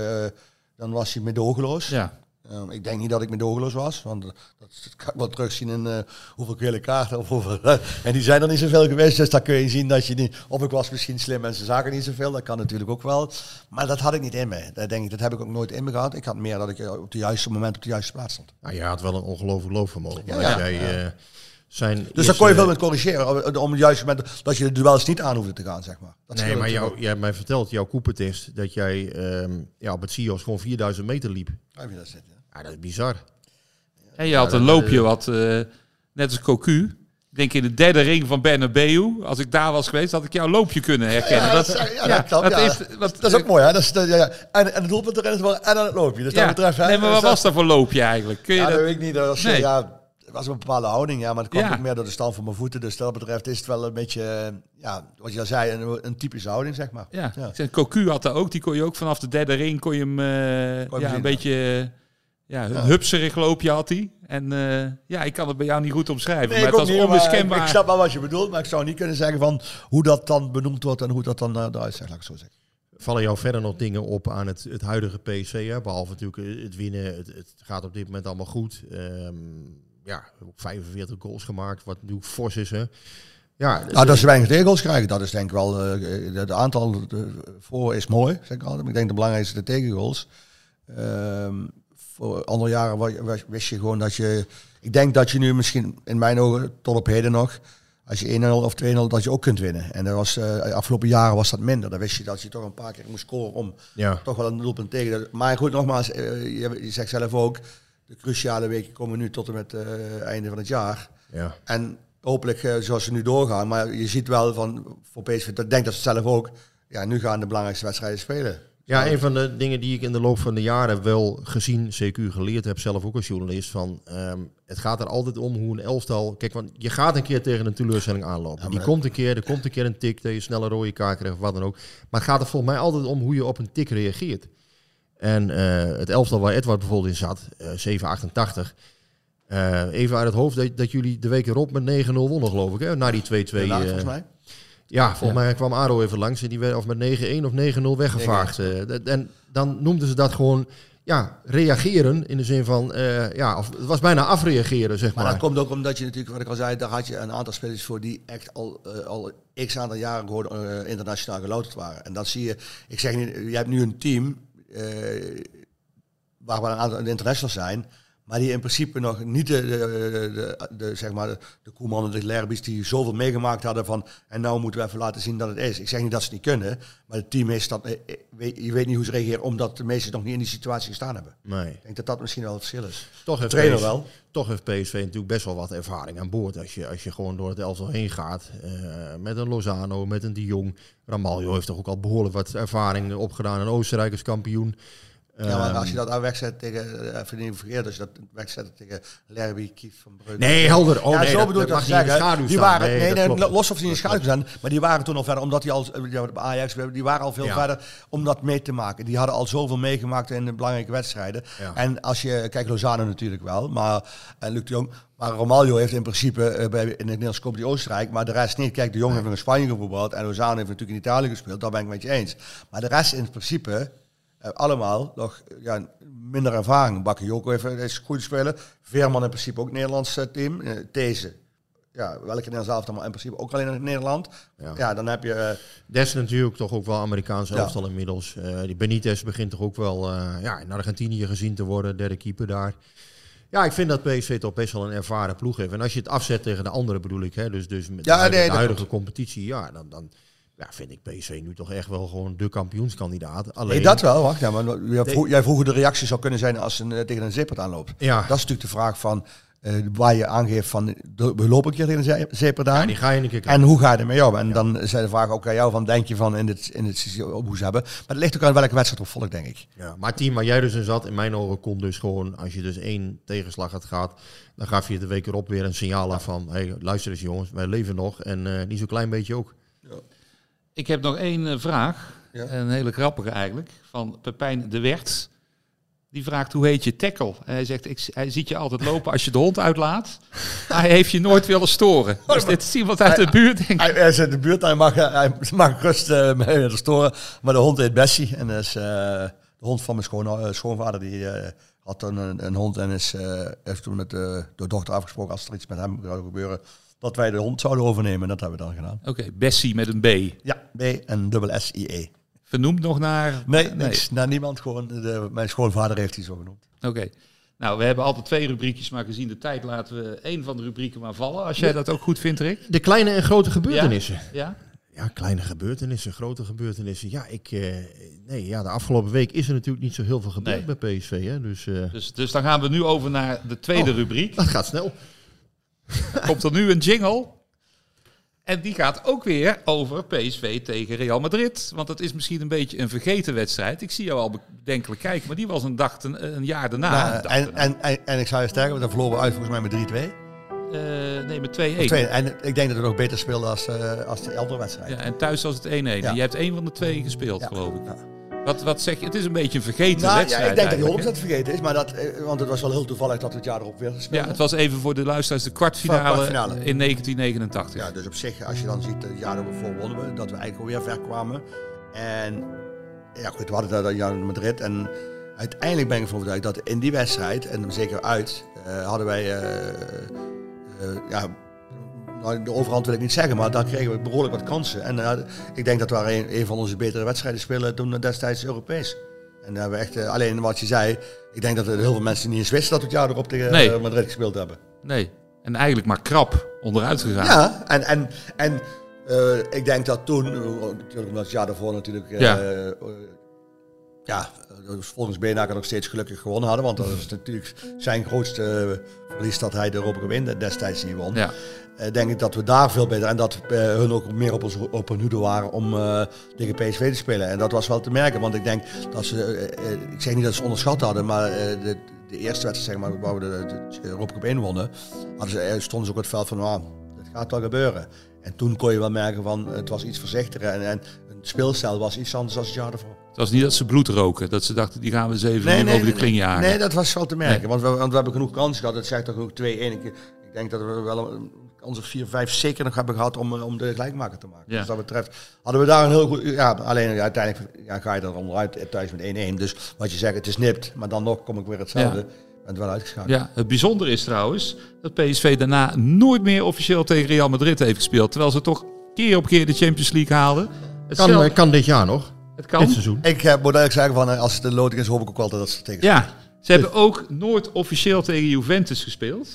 dan was hij medogeloos. Ja. Um, ik denk niet dat ik medogeloos was, want dat, dat kan ik wel terugzien in hoeveel gele kaarten. Of hoeveel, en die zijn er niet zoveel geweest, dus daar kun je zien dat je niet... Of ik was misschien slim en ze zagen niet zoveel, dat kan natuurlijk ook wel. Maar dat had ik niet in me. Dat, denk ik, dat heb ik ook nooit in me gehad. Ik had meer dat ik op het juiste moment op de juiste plaats stond. Nou, je had wel een ongelooflijk loopvermogen. Ja, ja. Jij, zijn dus daar kon je veel met corrigeren. Om het juiste moment dat je de duels niet aan hoefde te gaan, zeg maar. Dat nee, maar jou, jij hebt mij verteld, jouw koepentest, dat jij um, ja, op het CIO's gewoon 4000 meter liep. Ja, dat, zit, ja. dat is bizar. En je had een loopje wat, uh, net als Cocu, denk in de derde ring van Bernabeu. Als ik daar was geweest, had ik jouw loopje kunnen herkennen. Ja, dat, ja, ja, dat, dat, is, dat ook mooi, hè? Dat is, ja, ja. En, en het doelpunt erin is wel en dan het loopje. Dus dat betreft, hè, nee, maar wat was dat voor loopje eigenlijk? Kun je ja, dat... weet ik niet. Dat was, nee. ja, het was een bepaalde houding, ja, maar dat kwam ook meer door de stand van mijn voeten. Dus dat betreft is het wel een beetje, ja, wat je al zei, een, een typische houding, zeg maar. Ja, ja. Cocu had er ook, die kon je ook vanaf de derde ring, kon je hem, uh, ja, een beetje, ja, een ja. hupserig loopje had hij. En uh, ja, ik kan het bij jou niet goed omschrijven, nee, maar het was niet, onmiskenbaar. Ik, ik snap wel wat je bedoelt, maar ik zou niet kunnen zeggen van hoe dat dan benoemd wordt en hoe dat dan uh, eruit zegt, laat ik zo zeggen. Vallen jou verder nog dingen op aan het, het huidige PC? Hè? Behalve natuurlijk het winnen, het, het gaat op dit moment allemaal goed. Um, ja, 45 goals gemaakt, wat nu fors is. Hè. Ja, nou, dat ze weinig tegengoals krijgen, dat is denk ik wel. Uh, het aantal voor is mooi, zeg ik altijd. Maar ik denk de belangrijkste de tegengoals. Uh, voor andere jaren wist je gewoon dat je. Ik denk dat je nu misschien in mijn ogen tot op heden nog. Als je 1-0 of 2-0 dat je ook kunt winnen. En dat was, uh, afgelopen jaren was dat minder. Dan wist je dat je toch een paar keer moest scoren om ja. toch wel een doelpunt tegen. Maar goed, nogmaals, uh, je, zegt zelf ook de cruciale weken komen nu tot en met het uh, einde van het jaar. Ja. En hopelijk zoals ze nu doorgaan. Maar je ziet wel van voor PSV, ik denk dat ze zelf ook, ja, nu gaan de belangrijkste wedstrijden spelen. Ja, een van de dingen die ik in de loop van de jaren wel gezien, CQ geleerd heb, zelf ook als journalist, van um, het gaat er altijd om hoe een elftal... Kijk, want je gaat een keer tegen een teleurstelling aanlopen. Ja, die komt een keer, er komt een keer een tik, dat je snelle rode kaart krijgt of wat dan ook. Maar het gaat er volgens mij altijd om hoe je op een tik reageert. En uh, het elftal waar Edward bijvoorbeeld in zat, uh, 788. Uh, even uit het hoofd dat, dat jullie de week erop met 9-0 wonnen, geloof ik. Hè? Na die 2-2. Uh, volgens mij. Ja, volgens mij kwam Aro even langs en die werd of met 9-1 of 9-0 weggevaagd. Uh, en dan noemden ze dat gewoon ja, reageren in de zin van, uh, ja, of, het was bijna afreageren, zeg maar. Maar dat komt ook omdat je natuurlijk, wat ik al zei, daar had je een aantal spelers voor die echt al, uh, al x aantal jaren gewoon uh, internationaal gelouterd waren. En dat zie je, ik zeg niet, je hebt nu een team waar we een aantal internationals zijn, maar die in principe nog niet de, de, de, de zeg maar de, de Koeman en de Lerbis die zoveel meegemaakt hadden van en nou moeten we even laten zien dat het is. Ik zeg niet dat ze het niet kunnen, maar het team is dat, eh, eh, je weet niet hoe ze reageren omdat de meesten nog niet in die situatie gestaan hebben. Nee. Ik denk dat dat misschien wel het verschil is. Toch heeft, trainer PSV, wel. toch heeft PSV natuurlijk best wel wat ervaring aan boord als je, als je gewoon door het elftal heen gaat. Uh, met een Lozano, met een De Jong. Ramaljo heeft toch ook al behoorlijk wat ervaring opgedaan. Een Oostenrijk als kampioen. Ja, maar als je dat wegzet tegen, even niet verkeerd, als je dat wegzet tegen Lerby, Kief van Breuk. Nee, helder. Oh, ja, nee, zo bedoel ik dat zeggen. Die waren, nee, nee, nee los of ze in de schaduw zijn, maar die waren toen al verder, omdat die al, bij Ajax, die waren al veel ja. verder om dat mee te maken. Die hadden al zoveel meegemaakt in de belangrijke wedstrijden. Ja. En als je, kijk, Lozano natuurlijk wel, maar, en Luc de Jong, maar Romaglio heeft in principe uh, bij, in het Nederlands die Oostenrijk, maar de rest niet. Kijk, de Jong heeft in Spanje gevoetbald en Lozano heeft natuurlijk in Italië gespeeld, daar ben ik met je eens. Maar de rest in principe uh, allemaal nog ja, minder ervaring. Bakayoko heeft is goed spelen. Veerman in principe ook Nederlands uh, team. Uh, Deze ja, welke Nederlands elftal, maar in principe ook alleen in Nederland. Ja. Ja, dan heb je... eh, Des natuurlijk toch ook wel Amerikaans Ja. elftal inmiddels. Eh, die Benitez begint toch ook wel eh, ja, in Argentinië gezien te worden, derde keeper daar. Ja, ik vind dat PSV toch best wel een ervaren ploeg heeft. En als je het afzet tegen de andere bedoel ik, hè, dus, dus met Ja, de, nee, de huidige competitie, ja, dan, dan ja, vind ik PSV nu toch echt wel gewoon de kampioenskandidaat. Alleen, Nee, dat wel. Wacht, ja, maar jij vroeg, jij vroeg hoe de reactie zou kunnen zijn als een, eh, tegen een zippert aanloopt. Ja. Dat is natuurlijk de vraag van eh, waar je aangeeft van de- we lopen een keer tegen een zippert aan. Ja, die ga je een keer en hoe ga je ermee om? En dan zijn de vraag ook aan jou van denk je van in het, in het hoe ze hebben. Maar het ligt ook aan welke wedstrijd op volgt, denk ik. Ja, maar team waar jij dus in zat, in mijn ogen kon dus gewoon, als je dus één tegenslag had gehad, dan gaf je de week erop weer een signaal af van, hey, luister eens jongens, wij leven nog en eh niet zo'n klein beetje ook. Ik heb nog één eh, vraag. Ja. Een hele grappige eigenlijk. Van Pepijn de Wert. Die vraagt hoe heet je tackle? En hij zegt, ik, hij ziet je altijd lopen als je de hond uitlaat. Hij heeft je nooit willen storen. Dus dit is iemand uit de buurt, denk ik. Hij, hij is in de buurt, hij mag, hij mag rust eh mee willen storen. Maar de hond heet Bessie en is eh, de hond van mijn schoon, eh, schoonvader. Die eh, had een, een hond en is, eh, heeft toen met de, de dochter afgesproken als er iets met hem zou gebeuren. Dat wij de hond zouden overnemen en dat hebben we dan gedaan. Oké, Bessie met een B. Ja, B en dubbel S-I-E. Vernoemd nog naar... Nee, niks. Naar niemand. Gewoon de, mijn schoonvader heeft hij zo genoemd. Oké. Nou, we hebben altijd twee rubriekjes, maar gezien de tijd laten we één van de rubrieken maar vallen. Als jij dat ook goed vindt, Rick. De kleine en grote gebeurtenissen. Ja? Ja, kleine gebeurtenissen, grote gebeurtenissen. Ja, ik, eh, nee, ja, de afgelopen week is er natuurlijk niet zo heel veel gebeurd Nee. bij PSV. Hè? Dus eh, Dus, dus dan gaan we nu over naar de tweede Oh. rubriek. dat gaat snel. Komt er nu een jingle. En die gaat ook weer over PSV tegen Real Madrid. Want dat is misschien een beetje een vergeten wedstrijd. Ik zie jou al bedenkelijk kijken, maar die was een, dag ten- een jaar daarna. Nou, Een dag en, daarna. en, en, en ik zou je sterker, want dan verloren we uit volgens mij met 3-2. Eh, nee, met 2-1. Twee. En ik denk dat we nog beter speelden als, eh, als de eldere wedstrijd. Ja, en thuis was het 1-1. Ja. En je hebt één van de twee gespeeld, Ja. geloof ik. Ja. Wat, wat zeg je? Het is een beetje een vergeten Nou, ja, wedstrijd ik denk dat hij 100% vergeten is, maar dat, eh, want het was wel heel toevallig dat we het jaar erop weer speelden. Ja, het was even voor de luisteraars de kwartfinale, Kwartfinale. in 1989. Ja, dus op zich, als je dan ziet, het jaar ervoor wonnen we, dat we eigenlijk alweer ver kwamen. En ja, goed, we hadden dat jaar in Madrid. En uiteindelijk ben ik ervan overtuigd dat in die wedstrijd, en zeker uit, eh, hadden wij, eh, eh, ja, nou, de overhand wil ik niet zeggen, maar dan kregen we behoorlijk wat kansen. En eh, ik denk dat we een, een van onze betere wedstrijden spelen toen destijds Europees. En daar hebben we echt, eh, alleen wat je zei, ik denk dat er heel veel mensen niet eens wisten dat we het jaar erop tegen Nee. eh, Madrid gespeeld hebben. Nee. En eigenlijk maar krap onderuit gegaan. Ja, en, en, en eh, ik denk dat toen, eh, natuurlijk omdat het jaar daarvoor natuurlijk, eh, Ja. eh, ja, eh, volgens Beenhaker nog steeds gelukkig gewonnen hadden. Want dat is natuurlijk zijn grootste eh, verlies dat hij de Europa Cup in destijds niet won. Ja. Eh, denk ik dat we daar veel beter en dat eh, hun ook meer op, ons, op hun hoede waren om eh, tegen PSV te spelen. En dat was wel te merken, want ik denk dat ze, ik zeg niet dat ze onderschat hadden, maar de, de eerste wedstrijd zeg maar, waar we de, de Europa Cup wonnen, hadden ze, stonden ze ook op het veld van, ah, het gaat wel gebeuren. En toen kon je wel merken van, het was iets voorzichtiger en, en een speelstijl was iets anders dan het jaar ervoor. Het was niet dat ze bloed roken. Dat ze dachten, die gaan we eens even over de kling jagen. Nee, dat was wel te merken. Nee. Want, we, want we hebben genoeg kansen gehad. Het zegt toch ook 2-1. Ik, ik denk dat we wel een of 4, 5 zeker nog hebben gehad om, eh, om de gelijkmaker te maken. Ja. Dus dat betreft hadden we daar een heel goed... Ja, alleen ja, uiteindelijk ja, ga je er onderuit thuis met 1-1. Dus wat je zegt, het is nipt. Maar dan nog kom ik weer hetzelfde. Ja. Ben het wel uitgeschakeld. Ja, het bijzondere is trouwens dat PSV daarna nooit meer officieel tegen Real Madrid heeft gespeeld. Terwijl ze toch keer op keer de Champions League haalden. Het, Kan, zelf- eh, kan dit jaar nog, het kan. dit seizoen. Ik eh, moet eigenlijk zeggen, van, eh, als het de loting is, hoop ik ook wel dat ze tegen Ja, ze hebben ook nooit officieel tegen Juventus gespeeld.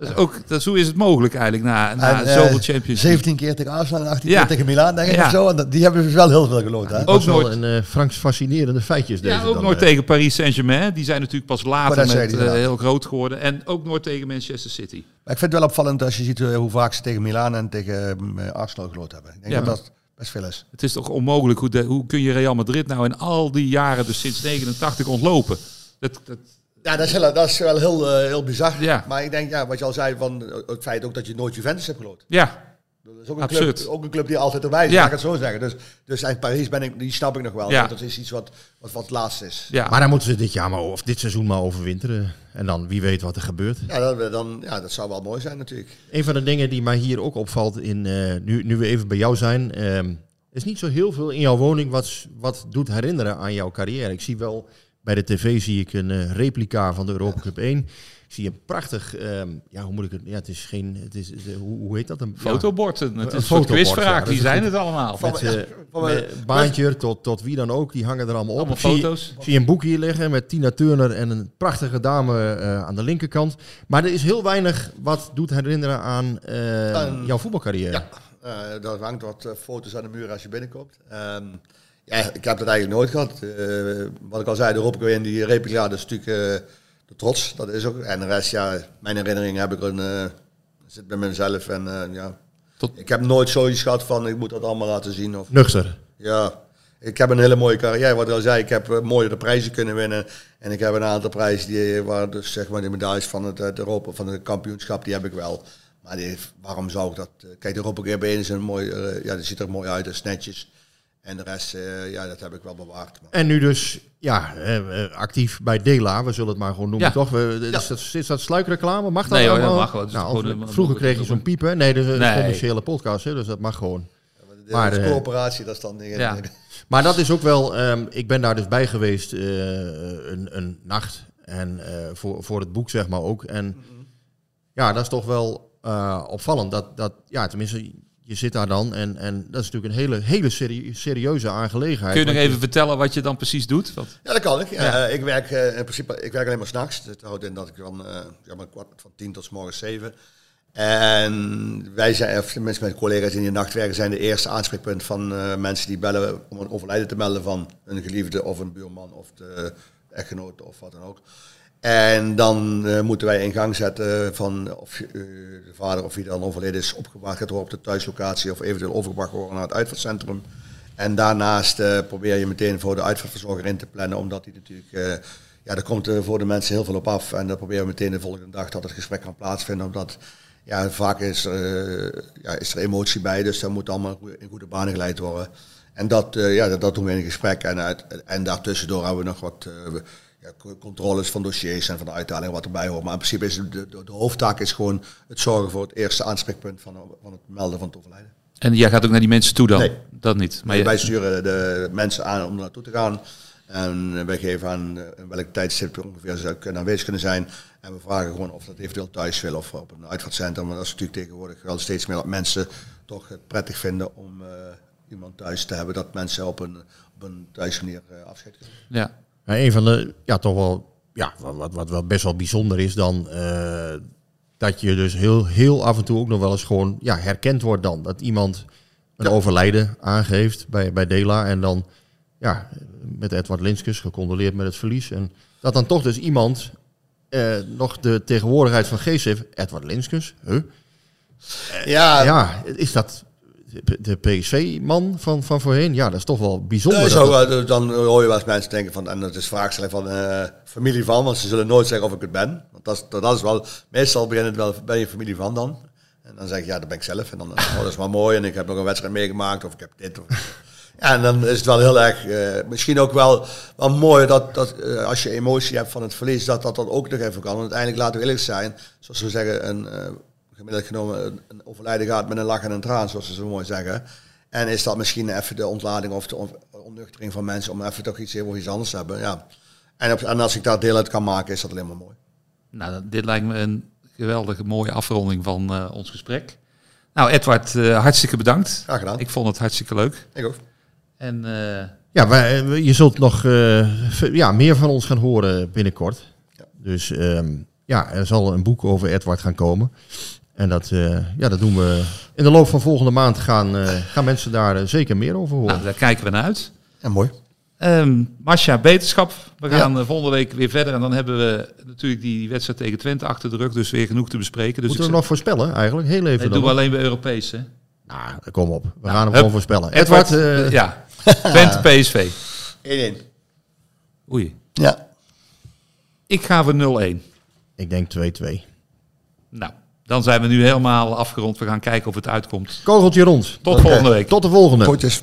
Dat is ook, dat is, hoe is het mogelijk eigenlijk na, na En, eh, zoveel Champions League? 17 keer tegen Arsenal en 18 Ja. keer tegen Milaan, denk ik. Ja. Of zo. En dat- die hebben dus wel heel veel geloot. Hè? Ook nooit- een eh Franks fascinerende feitjes deze Ja, ook dan, nooit eh. tegen Paris Saint-Germain. Die zijn natuurlijk pas later met, ja. heel groot geworden. En ook nooit tegen Manchester City. Maar ik vind het wel opvallend als je ziet hoe vaak ze tegen Milaan en tegen Arsenal geloot hebben. Ik denk Ja. dat dat best veel is. Het is toch onmogelijk. Hoe, de, hoe kun je Real Madrid nou in al die jaren, dus sinds 89, ontlopen? Dat, dat, Ja, dat is, heel, dat is wel heel, eh, heel bizar. Ja. Maar ik denk, ja, wat je al zei, van eh, het feit ook dat je nooit Juventus hebt geloot. ja, Dat is ook een, Absurd. club, ook een club die altijd erbij is, Ja. laat ik het zo zeggen. Dus, dus en Parijs ben ik, die snap ik nog wel. Ja. want Dat is iets wat, wat, wat laatst is. ja. Maar dan moeten ze dit jaar maar, of dit seizoen maar overwinteren. En dan wie weet wat er gebeurt. Ja, dat, dan, ja, dat zou wel mooi zijn natuurlijk. Een van de dingen die mij hier ook opvalt, in, eh, nu, nu we even bij jou zijn, ehm, is niet zo heel veel in jouw woning wat, wat doet herinneren aan jouw carrière. Ik zie wel bij de tv zie ik een uh, replica van de Europa Cup 1. Ik zie een prachtig, um, ja, hoe moet ik het? Ja, het is geen, het is, hoe, hoe heet dat? Een fotobord. Het is een quizvraag, die zijn het allemaal. Met, uh, met baantje tot, tot wie dan ook, die hangen er allemaal op. Allemaal foto's. Ik zie een boek hier liggen met Tina Turner en een prachtige dame uh, aan de linkerkant. Maar er is heel weinig wat doet herinneren aan uh, jouw voetbalcarrière. Ja, uh, hangt wat foto's aan de muur als je binnenkomt. Um, ja, ik heb dat eigenlijk nooit gehad. wat ik al zei, de Europa in die replica, dat is natuurlijk de trots. Dat is ook. En de rest, ja, mijn herinneringen heb ik een, uh, zit bij mezelf. En ja, Tot... ik heb nooit zoiets gehad van ik moet dat allemaal laten zien. Of, Nuchter. Ja, ik heb een hele mooie carrière. Wat ik al zei, ik heb uh, mooie prijzen kunnen winnen. En ik heb een aantal prijzen die, waar dus zeg maar de medailles van het, het Europa, van het kampioenschap, die heb ik wel. Maar die, waarom zou ik dat? Kijk, de Europa Cup 1 is een mooi, ja, die ziet er mooi uit, is netjes. En de rest, uh, ja, dat heb ik wel bewaard. En nu dus, ja, uh, actief bij Dela, we zullen het maar gewoon noemen, ja. toch? We, is, ja. dat, is dat sluikreclame? Mag dat nee, allemaal? dat mag wel. Nou, vroeger kreeg je zo'n piepen. Nee, dat is een commerciële podcast, hè, dus dat mag gewoon. Ja, maar de, coöperatie, dat is dan... Ja. Maar dat is ook wel, um, ik ben daar dus bij geweest uh, een, een nacht. En voor, voor het boek, zeg maar ook. En mm -hmm. ja, dat is toch wel opvallend. Dat, dat, ja, tenminste je zit daar dan en, en dat is natuurlijk een hele, hele serieuze aangelegenheid. Kun je nog even vertellen wat je dan precies doet? Wat? Ja, dat kan ik. Ja. Uh, ik werk uh, in principe ik werk alleen maar s'nachts. Dat houdt in dat ik van, uh, ja, maar kwart van tien tot s morgens zeven. En wij zijn, of mensen met collega's in de nacht werken, zijn de eerste aanspreekpunt van mensen die bellen om een overlijden te melden van een geliefde of een buurman of de echtgenoot of wat dan ook. En dan uh, moeten wij in gang zetten van of uh, de vader of wie dan overleden is opgewacht gaat op de thuislocatie of eventueel overgebracht worden naar het uitvaartcentrum. En daarnaast uh, probeer je meteen voor de uitvaartverzorger in te plannen, omdat die natuurlijk, ja, er komt voor de mensen heel veel op af. En dan proberen we meteen de volgende dag dat het gesprek kan plaatsvinden, omdat ja, vaak is, ja, is er emotie bij, dus dat moet allemaal in goede banen geleid worden. En dat, ja, dat, doen we in een gesprek en, en daartussendoor hebben we nog wat ja, controles van dossiers en van de uitdagingen wat erbij hoort. Maar in principe is de, de, de, hoofdtaak is gewoon het zorgen voor het eerste aanspreekpunt van, van het melden van het overlijden. En jij gaat ook naar die mensen toe dan? Nee. Dat niet. Maar wij sturen de mensen aan om naartoe te gaan. En wij geven aan in welk tijdstip ongeveer ze kunnen aanwezig kunnen zijn. En we vragen gewoon of dat eventueel thuis wil of op een uitvaartcentrum. Maar dat is natuurlijk tegenwoordig wel steeds meer dat mensen toch het prettig vinden om uh, iemand thuis te hebben. Dat mensen op een, op een thuismanier uh, afscheid kunnen. Ja, een van de, ja, toch wel, ja, wat, wat wel best wel bijzonder is dan, uh, dat je dus heel, heel af en toe ook nog wel eens gewoon, ja, herkend wordt dan. Dat iemand een ja. overlijden aangeeft bij, bij Dela en dan, ja, met Edward Linskus gecondoleerd met het verlies. En dat dan toch dus iemand uh, nog de tegenwoordigheid van geest heeft. Edward Linskus, huh? Ja, ja, is dat de PSV-man van, van voorheen, ja, dat is toch wel bijzonder. Nee, zo, dat... Dan hoor je wel eens mensen denken van, en dat is vaak van uh, familie van, want ze zullen nooit zeggen of ik het ben. Want dat is, dat is wel, meestal begint het wel, ben je familie van dan? En dan zeg ik, ja, dat ben ik zelf. En dan, oh, dat is wel mooi en ik heb nog een wedstrijd meegemaakt of ik heb dit. Of, ja, en dan is het wel heel erg, uh, misschien ook wel, wel mooi dat, dat uh, als je emotie hebt van het verlies, dat dat dan ook nog even kan. Want uiteindelijk laten we eerlijk zijn, zoals we zeggen, een gemiddeld genomen een overlijden gaat met een lach en een traan, zoals ze zo mooi zeggen. En is dat misschien even de ontlading of de onnuchtering van mensen om even toch iets heel iets anders te hebben. Ja. En, op, en als ik daar deel uit kan maken, is dat alleen maar mooi. Nou, dit lijkt me een geweldige mooie afronding van uh, ons gesprek. Nou, Edward, uh, hartstikke bedankt. Graag gedaan. Ik vond het hartstikke leuk. Ik ook. En uh, ja, wij, je zult nog ja, meer van ons gaan horen binnenkort. Ja. Dus um, ja, er zal een boek over Edward gaan komen. En dat, uh, ja, dat doen we in de loop van volgende maand. Gaan, uh, gaan mensen daar uh, zeker meer over horen. Nou, daar kijken we naar uit. Ja, mooi. Um, Masha, beterschap. We gaan ja. volgende week weer verder. En dan hebben we natuurlijk die wedstrijd tegen Twente achter de rug. Dus weer genoeg te bespreken. Dus Moeten we nog voorspellen eigenlijk? Heel even. Dat doen we alleen bij Europees. Hè? Nou, kom op. We nou, gaan hem gewoon voorspellen. Edward. Edward ja. Twente PSV. 1-1. Oei. Ja. Ik ga voor 0-1. Ik denk 2-2. Nou. Dan zijn we nu helemaal afgerond. We gaan kijken of het uitkomt. Kogeltje rond. Tot okay. volgende week. Tot de volgende. Goedjes.